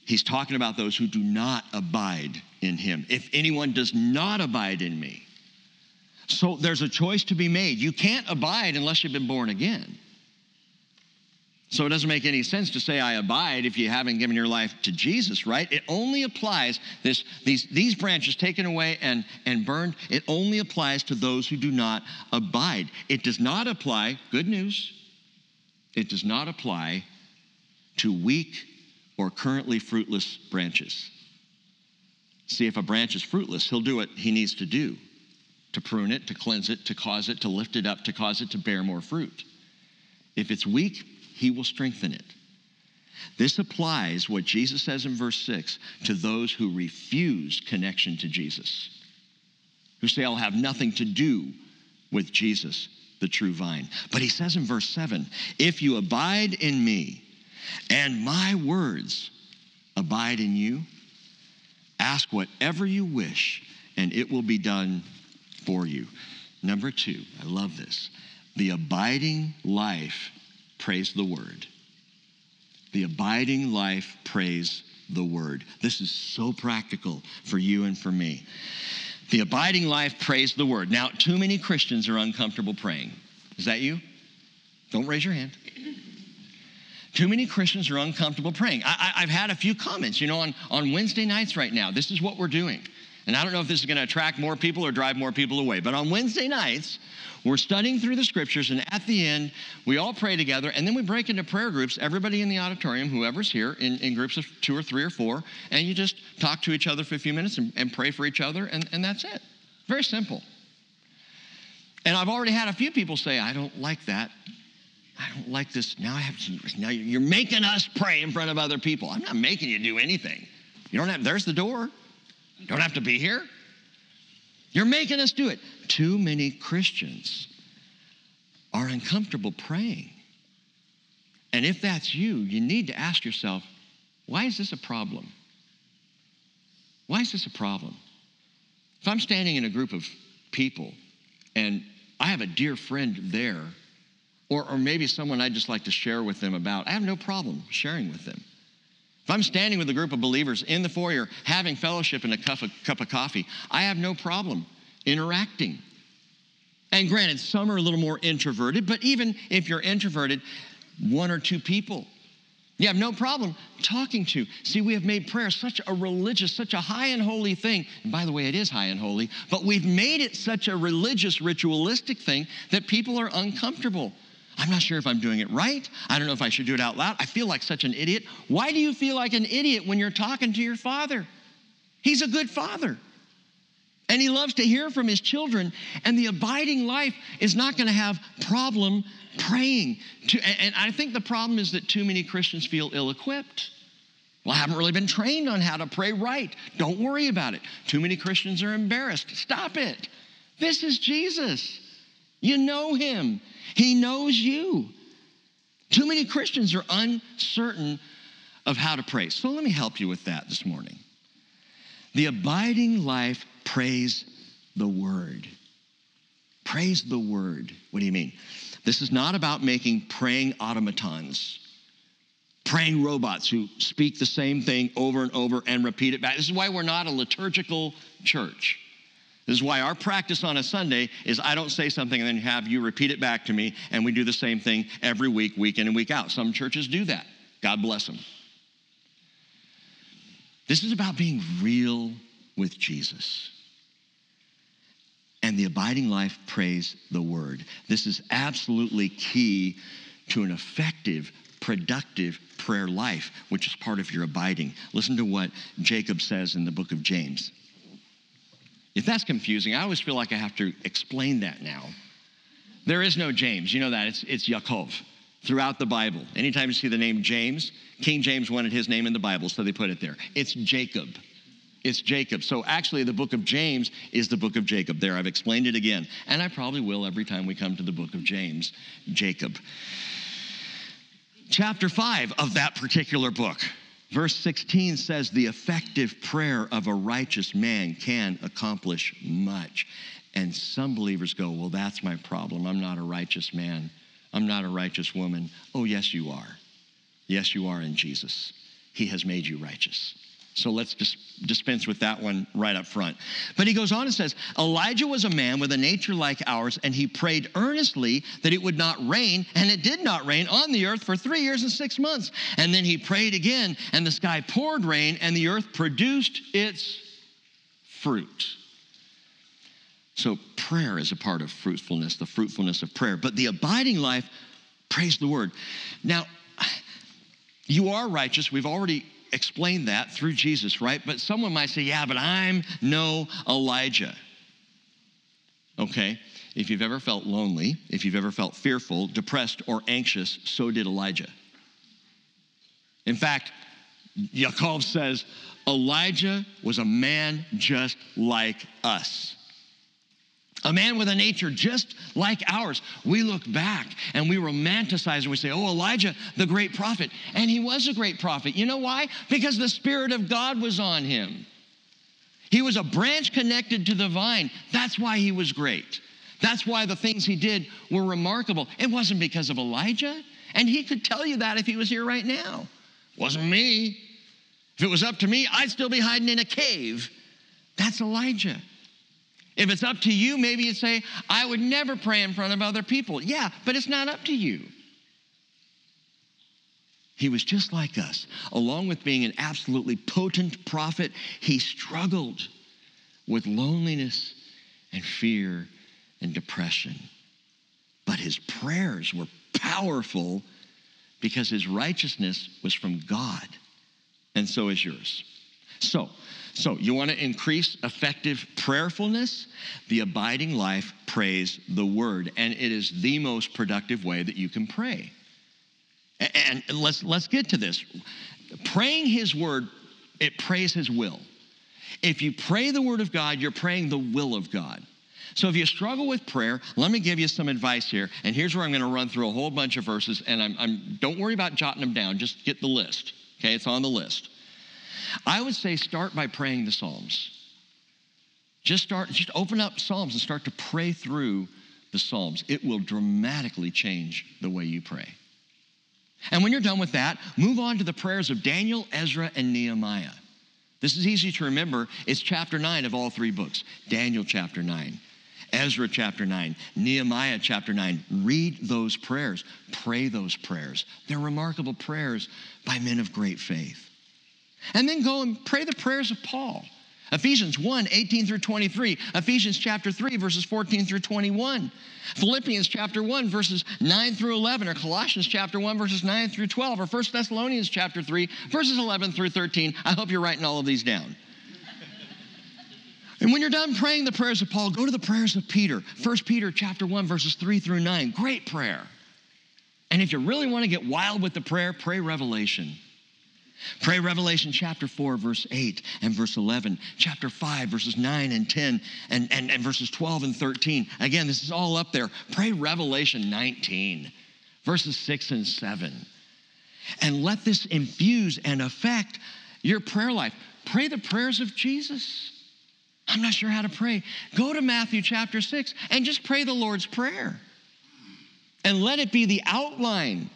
He's talking about those who do not abide in him. If anyone does not abide in me, so there's a choice to be made. You can't abide unless you've been born again. So it doesn't make any sense to say I abide if you haven't given your life to Jesus, right? It only applies, this, these, these branches taken away and, and burned, it only applies to those who do not abide. It does not apply, good news, it does not apply to weak or currently fruitless branches. See if a branch is fruitless, he'll do what he needs to do to prune it, to cleanse it, to cause it to lift it up, to cause it to bear more fruit. If it's weak, he will strengthen it. This applies what Jesus says in verse 6 to those who refuse connection to Jesus, who say, I'll have nothing to do with Jesus, the true vine. But he says in verse 7 if you abide in me and my words abide in you, ask whatever you wish and it will be done for you. Number two, I love this. The abiding life, prays the word. The abiding life, prays the word. This is so practical for you and for me. The abiding life, prays the word. Now, too many Christians are uncomfortable praying. Is that you? Don't raise your hand. Too many Christians are uncomfortable praying. I, have had a few comments, you know, on, on Wednesday nights right now. This is what we're doing. And I don't know if this is going to attract more people or drive more people away, but on Wednesday nights, we're studying through the scriptures, and at the end, we all pray together, and then we break into prayer groups, everybody in the auditorium, whoever's here, in, in groups of two or three or four, and you just talk to each other for a few minutes and, and pray for each other, and, and that's it. Very simple. And I've already had a few people say, I don't like that. I don't like this. Now I have to, now you're making us pray in front of other people. I'm not making you do anything. You don't have, there's the door. You don't have to be here. You're making us do it. Too many Christians are uncomfortable praying. And if that's you, you need to ask yourself, why is this a problem? Why is this a problem? If I'm standing in a group of people and I have a dear friend there, or, or maybe someone I'd just like to share with them about, I have no problem sharing with them. If I'm standing with a group of believers in the foyer having fellowship and a cup of, cup of coffee, I have no problem interacting. And granted, some are a little more introverted, but even if you're introverted, one or two people, you have no problem talking to. See, we have made prayer such a religious, such a high and holy thing. And by the way, it is high and holy, but we've made it such a religious, ritualistic thing that people are uncomfortable. I'm not sure if I'm doing it right. I don't know if I should do it out loud. I feel like such an idiot. Why do you feel like an idiot when you're talking to your father? He's a good father. And he loves to hear from his children. And the abiding life is not going to have problem praying. To, and I think the problem is that too many Christians feel ill equipped. Well, I haven't really been trained on how to pray right. Don't worry about it. Too many Christians are embarrassed. Stop it. This is Jesus. You know him. He knows you. Too many Christians are uncertain of how to pray. So let me help you with that this morning. The abiding life prays the word. Praise the word. What do you mean? This is not about making praying automatons, praying robots who speak the same thing over and over and repeat it back. This is why we're not a liturgical church. This is why our practice on a Sunday is I don't say something and then have you repeat it back to me, and we do the same thing every week, week in and week out. Some churches do that. God bless them. This is about being real with Jesus. And the abiding life prays the word. This is absolutely key to an effective, productive prayer life, which is part of your abiding. Listen to what Jacob says in the book of James. If that's confusing, I always feel like I have to explain that now. There is no James. You know that. It's, it's Yaakov throughout the Bible. Anytime you see the name James, King James wanted his name in the Bible, so they put it there. It's Jacob. It's Jacob. So actually, the book of James is the book of Jacob. There, I've explained it again. And I probably will every time we come to the book of James, Jacob. Chapter 5 of that particular book Verse 16 says, The effective prayer of a righteous man can accomplish much. And some believers go, Well, that's my problem. I'm not a righteous man. I'm not a righteous woman. Oh, yes, you are. Yes, you are in Jesus. He has made you righteous. So let's just dispense with that one right up front. But he goes on and says Elijah was a man with a nature like ours, and he prayed earnestly that it would not rain, and it did not rain on the earth for three years and six months. And then he prayed again, and the sky poured rain, and the earth produced its fruit. So prayer is a part of fruitfulness, the fruitfulness of prayer. But the abiding life, prays the word. Now, you are righteous. We've already explain that through Jesus, right? But someone might say, yeah, but I'm no Elijah. Okay? If you've ever felt lonely, if you've ever felt fearful, depressed, or anxious, so did Elijah. In fact, Yaakov says, Elijah was a man just like us. A man with a nature just like ours. We look back and we romanticize and we say, oh, Elijah, the great prophet. And he was a great prophet. You know why? Because the Spirit of God was on him. He was a branch connected to the vine. That's why he was great. That's why the things he did were remarkable. It wasn't because of Elijah. And he could tell you that if he was here right now. Wasn't me. If it was up to me, I'd still be hiding in a cave. That's Elijah. If it's up to you, maybe you'd say, I would never pray in front of other people. Yeah, but it's not up to you. He was just like us. Along with being an absolutely potent prophet, he struggled with loneliness and fear and depression. But his prayers were powerful because his righteousness was from God, and so is yours. So, so you want to increase effective prayerfulness? The abiding life prays the word, and it is the most productive way that you can pray. And let's let's get to this. Praying his word, it prays his will. If you pray the word of God, you're praying the will of God. So if you struggle with prayer, let me give you some advice here. And here's where I'm going to run through a whole bunch of verses. And I'm, I'm, don't worry about jotting them down. Just get the list. Okay, it's on the list. I would say start by praying the Psalms. Just start, just open up Psalms and start to pray through the Psalms. It will dramatically change the way you pray. And when you're done with that, move on to the prayers of Daniel, Ezra, and Nehemiah. This is easy to remember. It's chapter 9 of all three books Daniel chapter 9, Ezra chapter 9, Nehemiah chapter 9. Read those prayers, pray those prayers. They're remarkable prayers by men of great faith. And then go and pray the prayers of Paul. Ephesians 1, 18 through 23. Ephesians chapter 3, verses 14 through 21. Philippians chapter 1, verses 9 through 11. Or Colossians chapter 1, verses 9 through 12. Or 1 Thessalonians chapter 3, verses 11 through 13. I hope you're writing all of these down. And when you're done praying the prayers of Paul, go to the prayers of Peter. 1 Peter chapter 1, verses 3 through 9. Great prayer. And if you really want to get wild with the prayer, pray Revelation. Pray Revelation chapter 4, verse 8 and verse 11, chapter 5, verses 9 and 10, and, and, and verses 12 and 13. Again, this is all up there. Pray Revelation 19, verses 6 and 7. And let this infuse and affect your prayer life. Pray the prayers of Jesus. I'm not sure how to pray. Go to Matthew chapter 6 and just pray the Lord's Prayer. And let it be the outline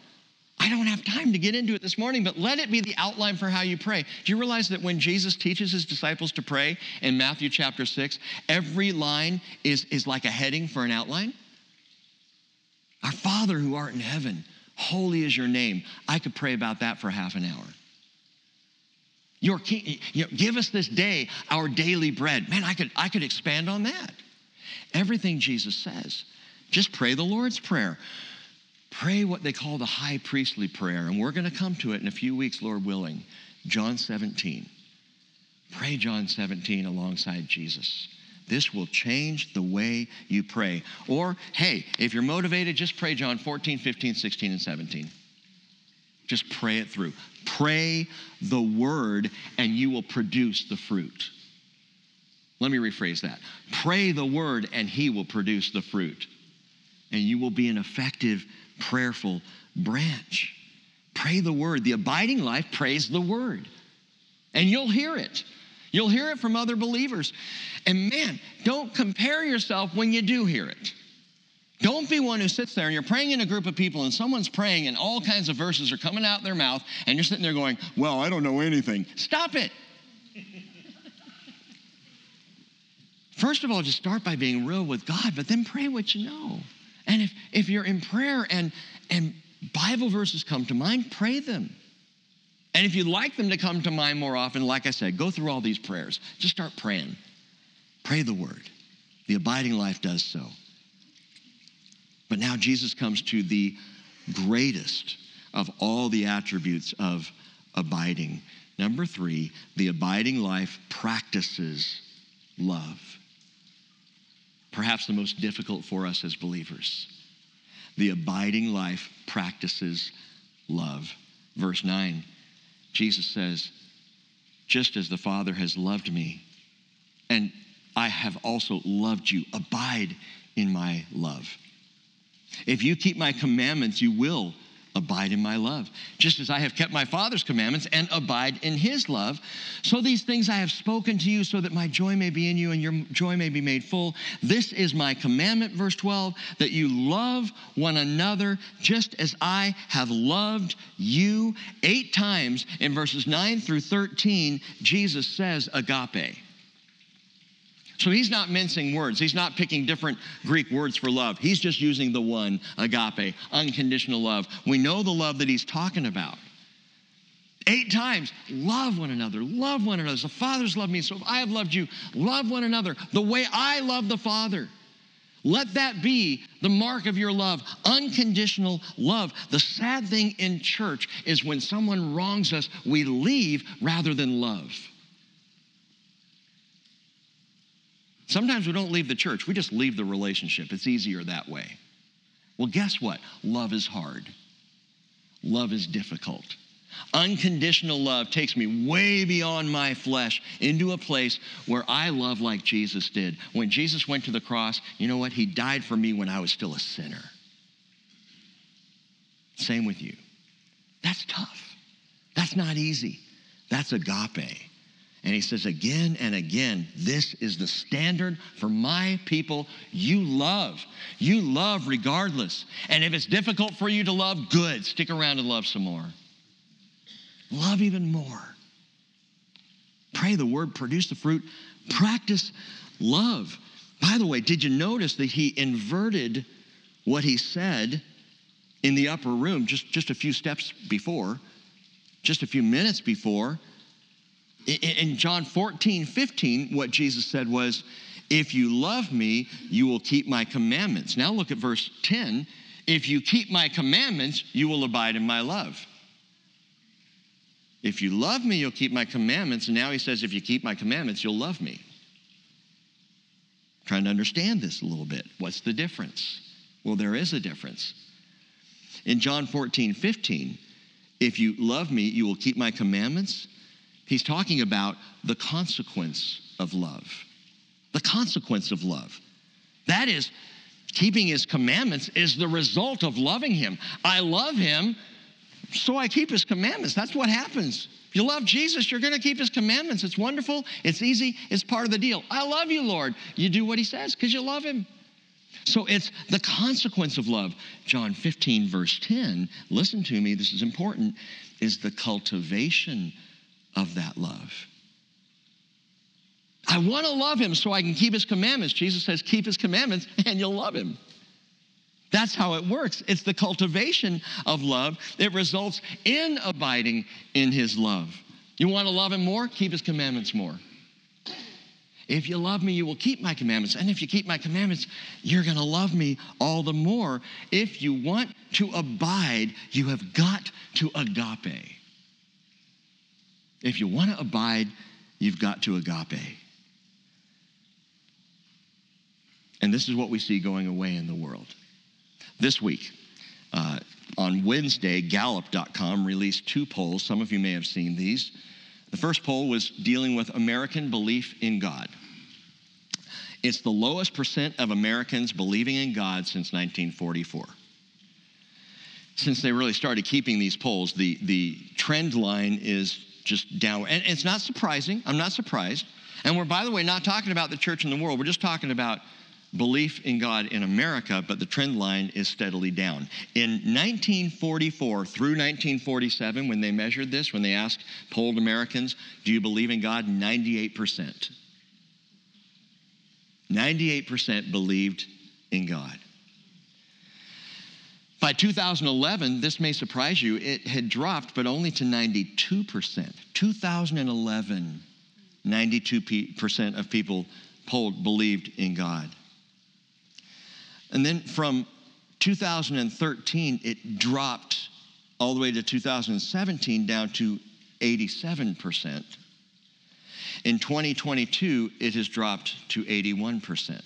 I don't have time to get into it this morning, but let it be the outline for how you pray. Do you realize that when Jesus teaches his disciples to pray in Matthew chapter 6, every line is, is like a heading for an outline? Our Father who art in heaven, holy is your name. I could pray about that for half an hour. Your king, you know, give us this day our daily bread. Man, I could, I could expand on that. Everything Jesus says. Just pray the Lord's Prayer pray what they call the high priestly prayer. And we're going to come to it in a few weeks, Lord willing. John 17. Pray John 17 alongside Jesus. This will change the way you pray. Or, hey, if you're motivated, just pray John 14, 15, 16, and 17. Just pray it through. Pray the word, and you will produce the fruit. Let me rephrase that. Pray the word, and he will produce the fruit. And you will be an effective prayerful branch. Pray the word. The abiding life prays the word. And you'll hear it. You'll hear it from other believers. And man, don't compare yourself when you do hear it. Don't be one who sits there and you're praying in a group of people and someone's praying and all kinds of verses are coming out their mouth and you're sitting there going, Well, I don't know anything. Stop it. First of all, just start by being real with God, but then pray what you know. And if, if you're in prayer and, and Bible verses come to mind, pray them. And if you'd like them to come to mind more often, like I said, go through all these prayers. Just start praying. Pray the word. The abiding life does so. But now Jesus comes to the greatest of all the attributes of abiding Number three, the abiding life practices love. Perhaps the most difficult for us as believers. The abiding life practices love. Verse 9, Jesus says, Just as the Father has loved me, and I have also loved you, abide in my love. If you keep my commandments, you will abide in my love, just as I have kept my Father's commandments and abide in his love. So these things I have spoken to you, so that my joy may be in you and your joy may be made full. This is my commandment, verse 12, that you love one another just as I have loved you. Eight times in verses 9 through 13, Jesus says agape. So he's not mincing words. He's not picking different Greek words for love. He's just using the one, agape, unconditional love. We know the love that he's talking about. Eight times, love one another, love one another. The Father's loved me, so if I have loved you, love one another the way I love the Father. Let that be the mark of your love, unconditional love. The sad thing in church is when someone wrongs us, we leave rather than love. Sometimes we don't leave the church, we just leave the relationship. It's easier that way. Well, guess what? Love is hard, love is difficult. Unconditional love takes me way beyond my flesh into a place where I love like Jesus did. When Jesus went to the cross, you know what? He died for me when I was still a sinner. Same with you. That's tough. That's not easy. That's agape. And he says again and again, this is the standard for my people. You love. You love regardless. And if it's difficult for you to love, good. Stick around and love some more. Love even more. Pray the word, produce the fruit, practice love. By the way, did you notice that he inverted what he said in the upper room just, just a few steps before, just a few minutes before? In John 14, 15, what Jesus said was, If you love me, you will keep my commandments. Now look at verse 10. If you keep my commandments, you will abide in my love. If you love me, you'll keep my commandments. And now he says, If you keep my commandments, you'll love me. trying to understand this a little bit. What's the difference? Well, there is a difference. In John 14, 15, if you love me, you will keep my commandments He's talking about the consequence of love. The consequence of love. That is, keeping his commandments is the result of loving him. I love him, so I keep his commandments. That's what happens. If you love Jesus, you're going to keep his commandments. It's wonderful, it's easy, it's part of the deal. I love you, Lord. You do what he says because you love him. So it's the consequence of love. John 15, verse 10, listen to me, this is important, is the cultivation of that love. I want to love him so I can keep his commandments. Jesus says, keep his commandments and you'll love him. That's how it works. It's the cultivation of love that results in abiding in his love. You want to love him more? Keep his commandments more. If you love me, you will keep my commandments. And if you keep my commandments, you're going to love me all the more. If you want to abide, you have got to agape. If you want to abide, you've got to agape. And this is what we see going away in the world. This week, uh, on Wednesday, Gallup.com released two polls. Some of you may have seen these. The first poll was dealing with American belief in God. It's the lowest percent of Americans believing in God since 1944. Since they really started keeping these polls, the, the trend line is just down. And it's not surprising. I'm not surprised. And we're, by the way, not talking about the church in the world. We're just talking about belief in God in America, but the trend line is steadily down. In 1944 through 1947, when they measured this, when they asked polled Americans, do you believe in God? 98%. 98% believed in God. By 2011, this may surprise you, it had dropped, but only to 92%. 2011, 92% of people polled believed in God. And then from 2013, it dropped all the way to 2017 down to 87%. In 2022, it has dropped to 81%.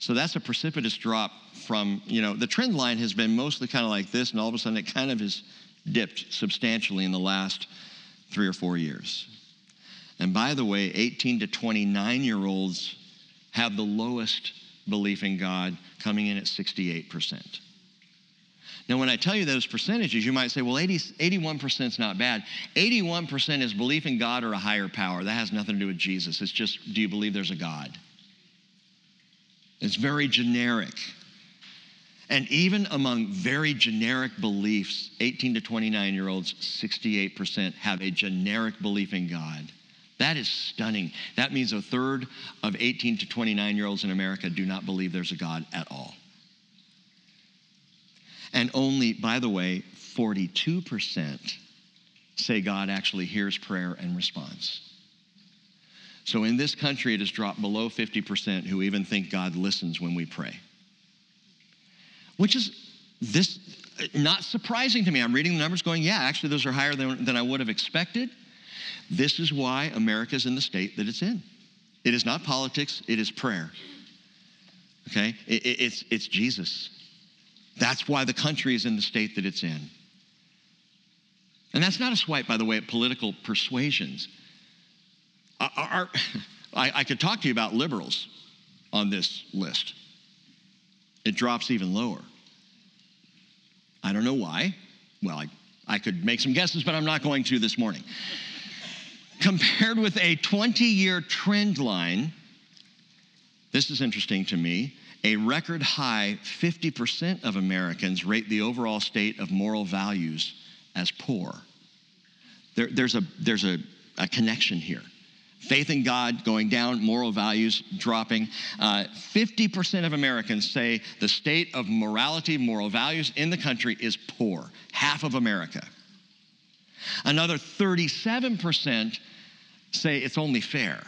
So that's a precipitous drop from, you know, the trend line has been mostly kind of like this, and all of a sudden it kind of has dipped substantially in the last three or four years. And by the way, 18 to 29 year olds have the lowest belief in God, coming in at 68%. Now, when I tell you those percentages, you might say, well, 80, 81% is not bad. 81% is belief in God or a higher power. That has nothing to do with Jesus. It's just, do you believe there's a God? It's very generic. And even among very generic beliefs, 18 to 29 year olds, 68% have a generic belief in God. That is stunning. That means a third of 18 to 29 year olds in America do not believe there's a God at all. And only, by the way, 42% say God actually hears prayer and responds. So in this country, it has dropped below 50% who even think God listens when we pray. Which is this not surprising to me. I'm reading the numbers going, yeah, actually, those are higher than, than I would have expected. This is why America is in the state that it's in. It is not politics, it is prayer. Okay? It, it, it's, it's Jesus. That's why the country is in the state that it's in. And that's not a swipe, by the way, at political persuasions. Our, I, I could talk to you about liberals on this list. It drops even lower. I don't know why. Well, I, I could make some guesses, but I'm not going to this morning. Compared with a 20 year trend line, this is interesting to me. A record high 50% of Americans rate the overall state of moral values as poor. There, there's a, there's a, a connection here. Faith in God going down, moral values dropping. Uh, 50% of Americans say the state of morality, moral values in the country is poor, half of America. Another 37% say it's only fair.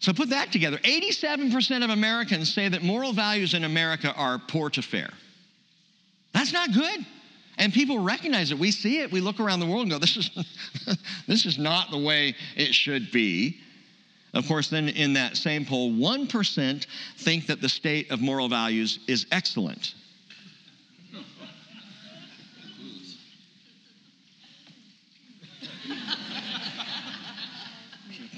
So put that together 87% of Americans say that moral values in America are poor to fair. That's not good. And people recognize it. We see it. We look around the world and go, this is, this is not the way it should be. Of course, then in that same poll, 1% think that the state of moral values is excellent.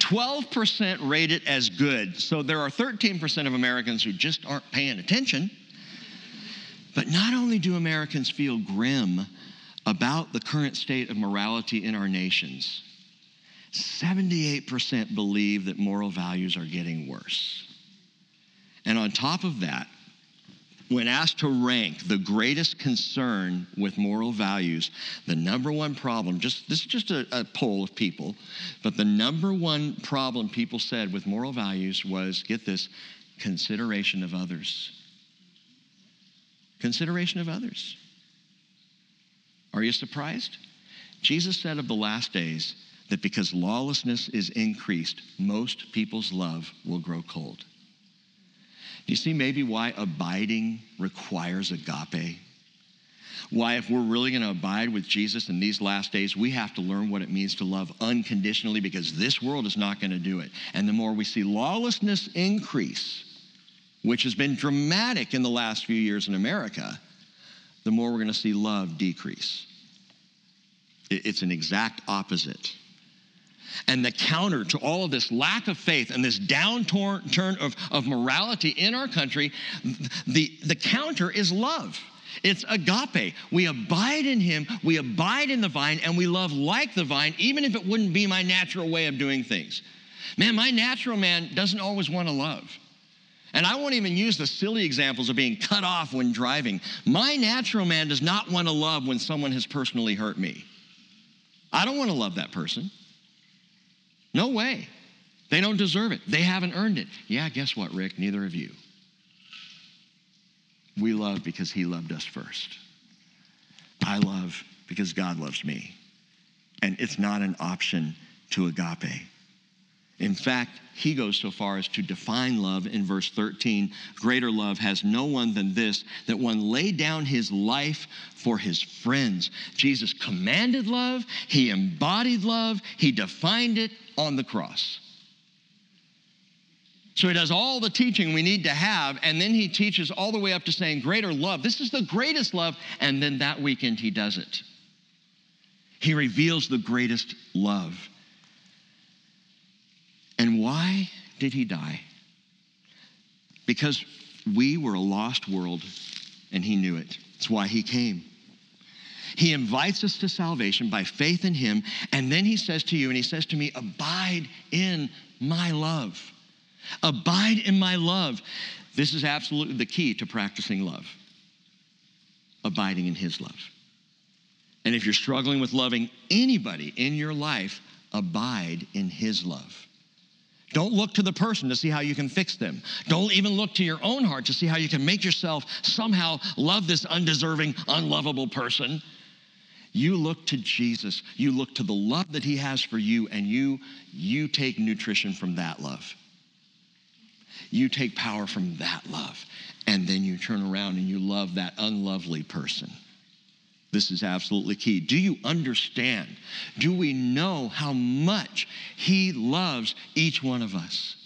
12% rate it as good. So there are 13% of Americans who just aren't paying attention. But not only do Americans feel grim about the current state of morality in our nations, 78% believe that moral values are getting worse. And on top of that, when asked to rank the greatest concern with moral values, the number one problem, just this is just a, a, poll of people, but the number one problem people said with moral values was get this consideration of others. Consideration of others. Are you surprised? Jesus said of the last days that because lawlessness is increased, most people's love will grow cold. Do you see maybe why abiding requires agape? Why, if we're really going to abide with Jesus in these last days, we have to learn what it means to love unconditionally because this world is not going to do it. And the more we see lawlessness increase, which has been dramatic in the last few years in America, the more we're going to see love decrease. It's an exact opposite. And the counter to all of this lack of faith and this downturn of, of morality in our country, the, the counter is love. It's agape. We abide in him, we abide in the vine, and we love like the vine, even if it wouldn't be my natural way of doing things. Man, my natural man doesn't always want to love. And I won't even use the silly examples of being cut off when driving. My natural man does not want to love when someone has personally hurt me. I don't want to love that person. No way. They don't deserve it. They haven't earned it. Yeah, guess what, Rick? Neither of you. We love because He loved us first. I love because God loves me. And it's not an option to agape. In fact, he goes so far as to define love in verse 13 greater love has no one than this, that one lay down his life for his friends. Jesus commanded love, he embodied love, he defined it on the cross. So he does all the teaching we need to have, and then he teaches all the way up to saying greater love. This is the greatest love, and then that weekend he does it. He reveals the greatest love. And why did he die? Because we were a lost world, and he knew it. That's why he came. He invites us to salvation by faith in him, and then he says to you, and he says to me, Abide in my love. Abide in my love. This is absolutely the key to practicing love abiding in his love. And if you're struggling with loving anybody in your life, abide in his love. Don't look to the person to see how you can fix them. Don't even look to your own heart to see how you can make yourself somehow love this undeserving, unlovable person. You look to Jesus. You look to the love that he has for you and you you take nutrition from that love. You take power from that love, and then you turn around and you love that unlovely person. This is absolutely key. Do you understand? Do we know how much He loves each one of us?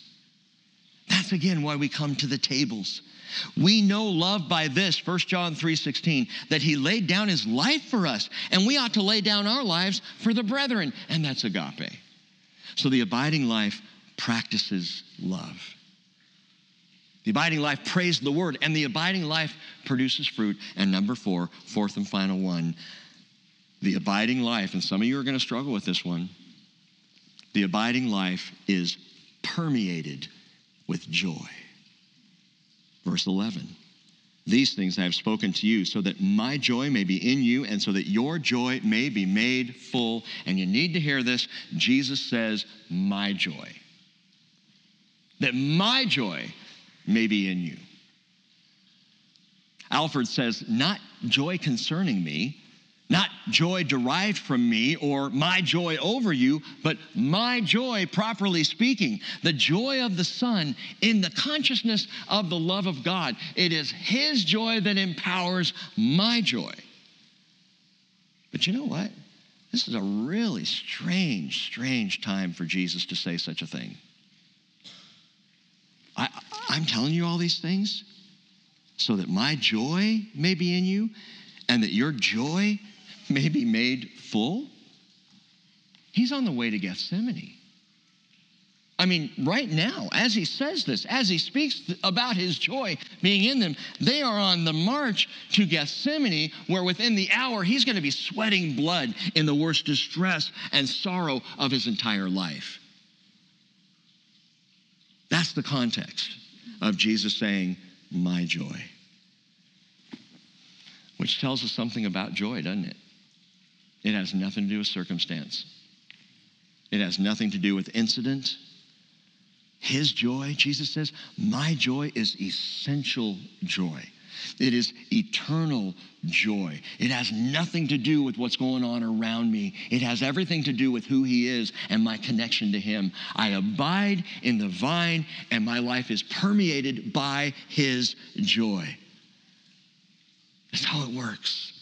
That's again why we come to the tables. We know love by this, 1 John 3:16, that he laid down his life for us, and we ought to lay down our lives for the brethren, and that's agape. So the abiding life practices love. The abiding life prays the word, and the abiding life produces fruit. And number four, fourth and final one, the abiding life, and some of you are going to struggle with this one. The abiding life is permeated with joy. Verse 11. These things I have spoken to you so that my joy may be in you and so that your joy may be made full. And you need to hear this. Jesus says, My joy. That my joy may be in you. Alford says, not joy concerning me, not joy derived from me or my joy over you, but my joy, properly speaking, the joy of the Son in the consciousness of the love of God. It is His joy that empowers my joy. But you know what? This is a really strange, strange time for Jesus to say such a thing. I, I'm telling you all these things so that my joy may be in you and that your joy may be made full. He's on the way to Gethsemane. I mean, right now, as he says this, as he speaks about his joy being in them, they are on the march to Gethsemane, where within the hour he's going to be sweating blood in the worst distress and sorrow of his entire life. That's the context of Jesus saying, My joy. Which tells us something about joy, doesn't it? It has nothing to do with circumstance, it has nothing to do with incident. His joy, Jesus says, My joy is essential joy. It is eternal joy. It has nothing to do with what's going on around me. It has everything to do with who He is and my connection to Him. I abide in the vine, and my life is permeated by His joy. That's how it works.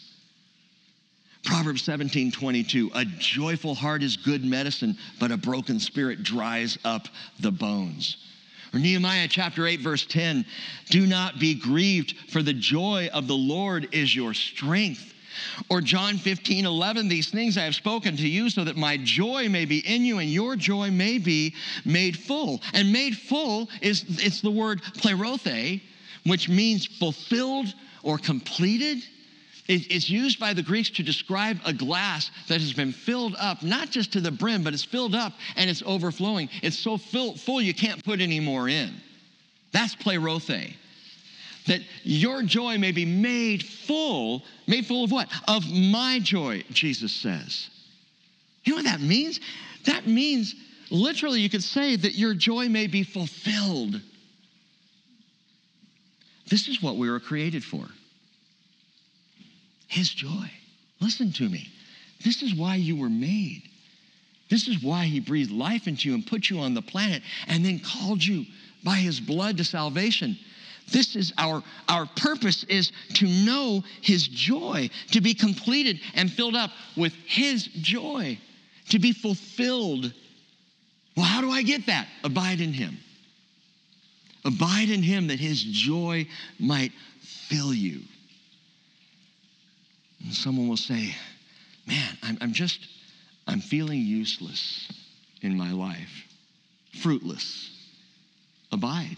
Proverbs 17, 22, a joyful heart is good medicine, but a broken spirit dries up the bones. Nehemiah chapter 8, verse 10 Do not be grieved, for the joy of the Lord is your strength. Or John 15, 11, these things I have spoken to you so that my joy may be in you and your joy may be made full. And made full is it's the word plerothe, which means fulfilled or completed. It's used by the Greeks to describe a glass that has been filled up, not just to the brim, but it's filled up and it's overflowing. It's so full you can't put any more in. That's plerothe. That your joy may be made full, made full of what? Of my joy, Jesus says. You know what that means? That means literally you could say that your joy may be fulfilled. This is what we were created for. His joy. Listen to me. This is why you were made. This is why he breathed life into you and put you on the planet and then called you by his blood to salvation. This is our, our purpose is to know his joy, to be completed and filled up with his joy, to be fulfilled. Well, how do I get that? Abide in him. Abide in him that his joy might fill you. And someone will say, Man, I'm, I'm just, I'm feeling useless in my life, fruitless. Abide.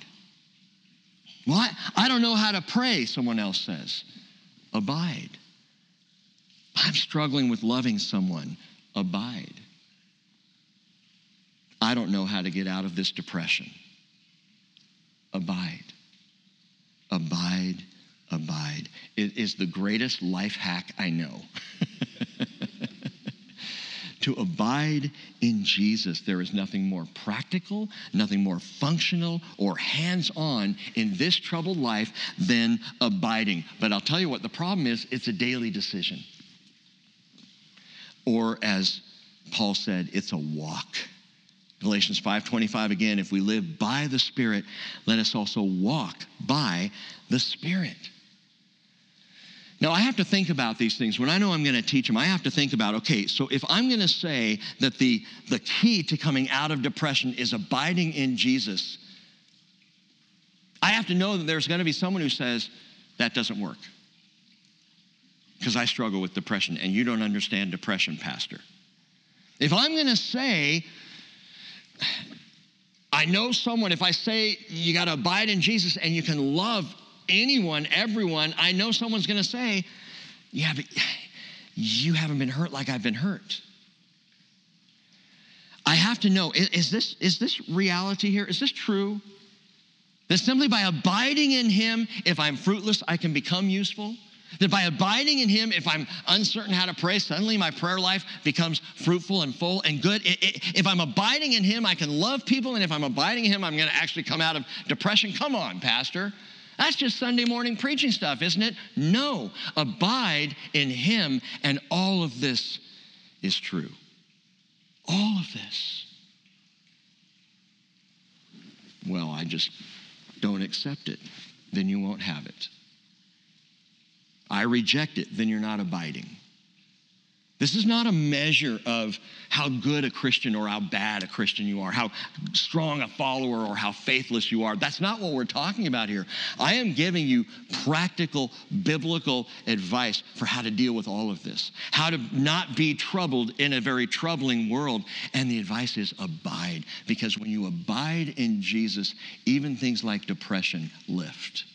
Well, I, I don't know how to pray, someone else says. Abide. I'm struggling with loving someone. Abide. I don't know how to get out of this depression. Abide. Abide. Abide. It is the greatest life hack I know. to abide in Jesus, there is nothing more practical, nothing more functional or hands on in this troubled life than abiding. But I'll tell you what, the problem is it's a daily decision. Or as Paul said, it's a walk. Galatians 5:25 again, if we live by the Spirit, let us also walk by the Spirit. Now, I have to think about these things. When I know I'm going to teach them, I have to think about okay, so if I'm going to say that the, the key to coming out of depression is abiding in Jesus, I have to know that there's going to be someone who says, that doesn't work. Because I struggle with depression, and you don't understand depression, Pastor. If I'm going to say, I know someone, if I say you got to abide in Jesus and you can love anyone, everyone, I know someone's going to say, Yeah, but you haven't been hurt like I've been hurt. I have to know is, is this, is this reality here? Is this true? That simply by abiding in Him, if I'm fruitless, I can become useful? That by abiding in Him, if I'm uncertain how to pray, suddenly my prayer life becomes fruitful and full and good. If I'm abiding in Him, I can love people, and if I'm abiding in Him, I'm going to actually come out of depression. Come on, Pastor. That's just Sunday morning preaching stuff, isn't it? No. Abide in Him, and all of this is true. All of this. Well, I just don't accept it. Then you won't have it. I reject it. Then you're not abiding. This is not a measure of how good a Christian or how bad a Christian you are, how strong a follower or how faithless you are. That's not what we're talking about here. I am giving you practical biblical advice for how to deal with all of this, how to not be troubled in a very troubling world. And the advice is abide, because when you abide in Jesus, even things like depression lift.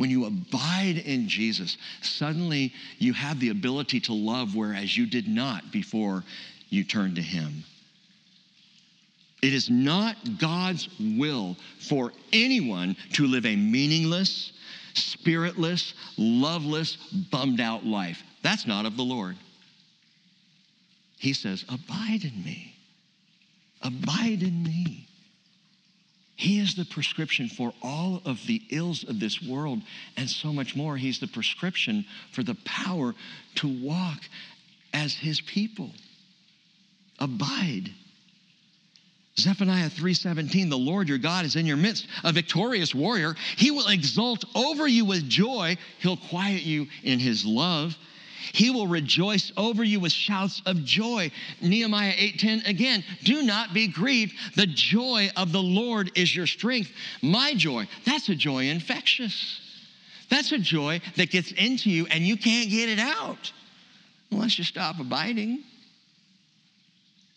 When you abide in Jesus, suddenly you have the ability to love whereas you did not before you turned to Him. It is not God's will for anyone to live a meaningless, spiritless, loveless, bummed out life. That's not of the Lord. He says, Abide in me. Abide in me. He is the prescription for all of the ills of this world and so much more. He's the prescription for the power to walk as his people. Abide. Zephaniah 3:17 The Lord your God is in your midst, a victorious warrior. He will exult over you with joy. He'll quiet you in his love. He will rejoice over you with shouts of joy. Nehemiah 8:10 again, do not be grieved. The joy of the Lord is your strength. My joy, that's a joy infectious. That's a joy that gets into you and you can't get it out unless you stop abiding.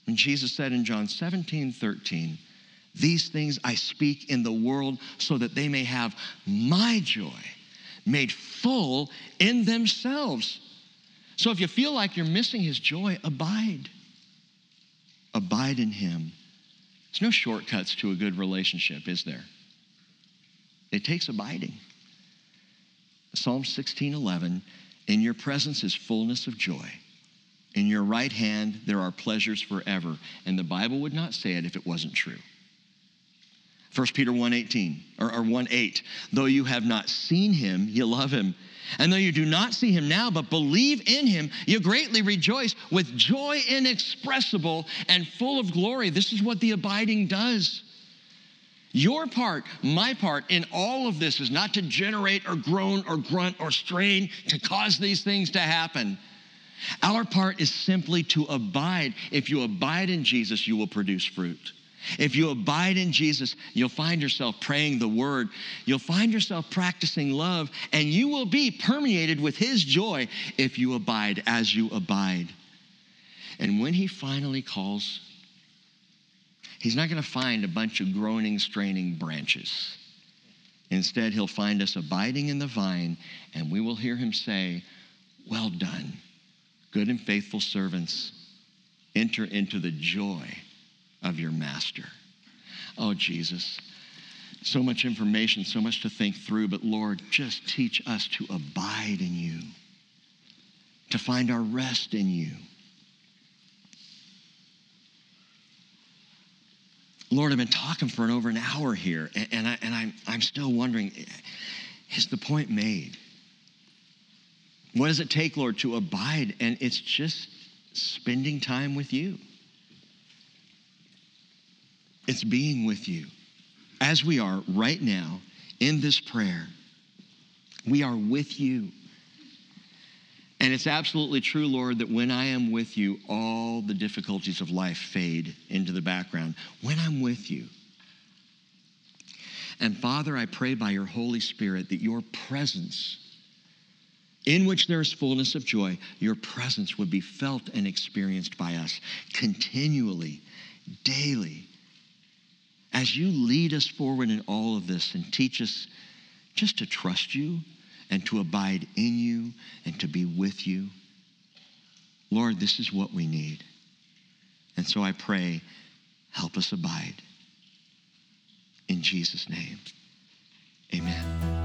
And Jesus said in John 17, 13, These things I speak in the world so that they may have my joy made full in themselves. So if you feel like you're missing his joy, abide. Abide in him. There's no shortcuts to a good relationship, is there? It takes abiding. Psalm 16 11, in your presence is fullness of joy. In your right hand there are pleasures forever. And the Bible would not say it if it wasn't true. 1 Peter 1 18 or, or 1 8, though you have not seen him, you love him And though you do not see him now, but believe in him, you greatly rejoice with joy inexpressible and full of glory. This is what the abiding does. Your part, my part in all of this is not to generate or groan or grunt or strain to cause these things to happen. Our part is simply to abide. If you abide in Jesus, you will produce fruit. If you abide in Jesus, you'll find yourself praying the word. You'll find yourself practicing love, and you will be permeated with his joy if you abide as you abide. And when he finally calls, he's not going to find a bunch of groaning, straining branches. Instead, he'll find us abiding in the vine, and we will hear him say, Well done, good and faithful servants. Enter into the joy of your master. Oh, Jesus, so much information, so much to think through, but Lord, just teach us to abide in you, to find our rest in you. Lord, I've been talking for an over an hour here, and, and, I, and I'm, I'm still wondering is the point made? What does it take, Lord, to abide? And it's just spending time with you. It's being with you. As we are right now in this prayer, we are with you. And it's absolutely true, Lord, that when I am with you, all the difficulties of life fade into the background. When I'm with you. And Father, I pray by your Holy Spirit that your presence, in which there is fullness of joy, your presence would be felt and experienced by us continually, daily, as you lead us forward in all of this and teach us just to trust you and to abide in you and to be with you. Lord, this is what we need. And so I pray, help us abide. In Jesus' name, amen.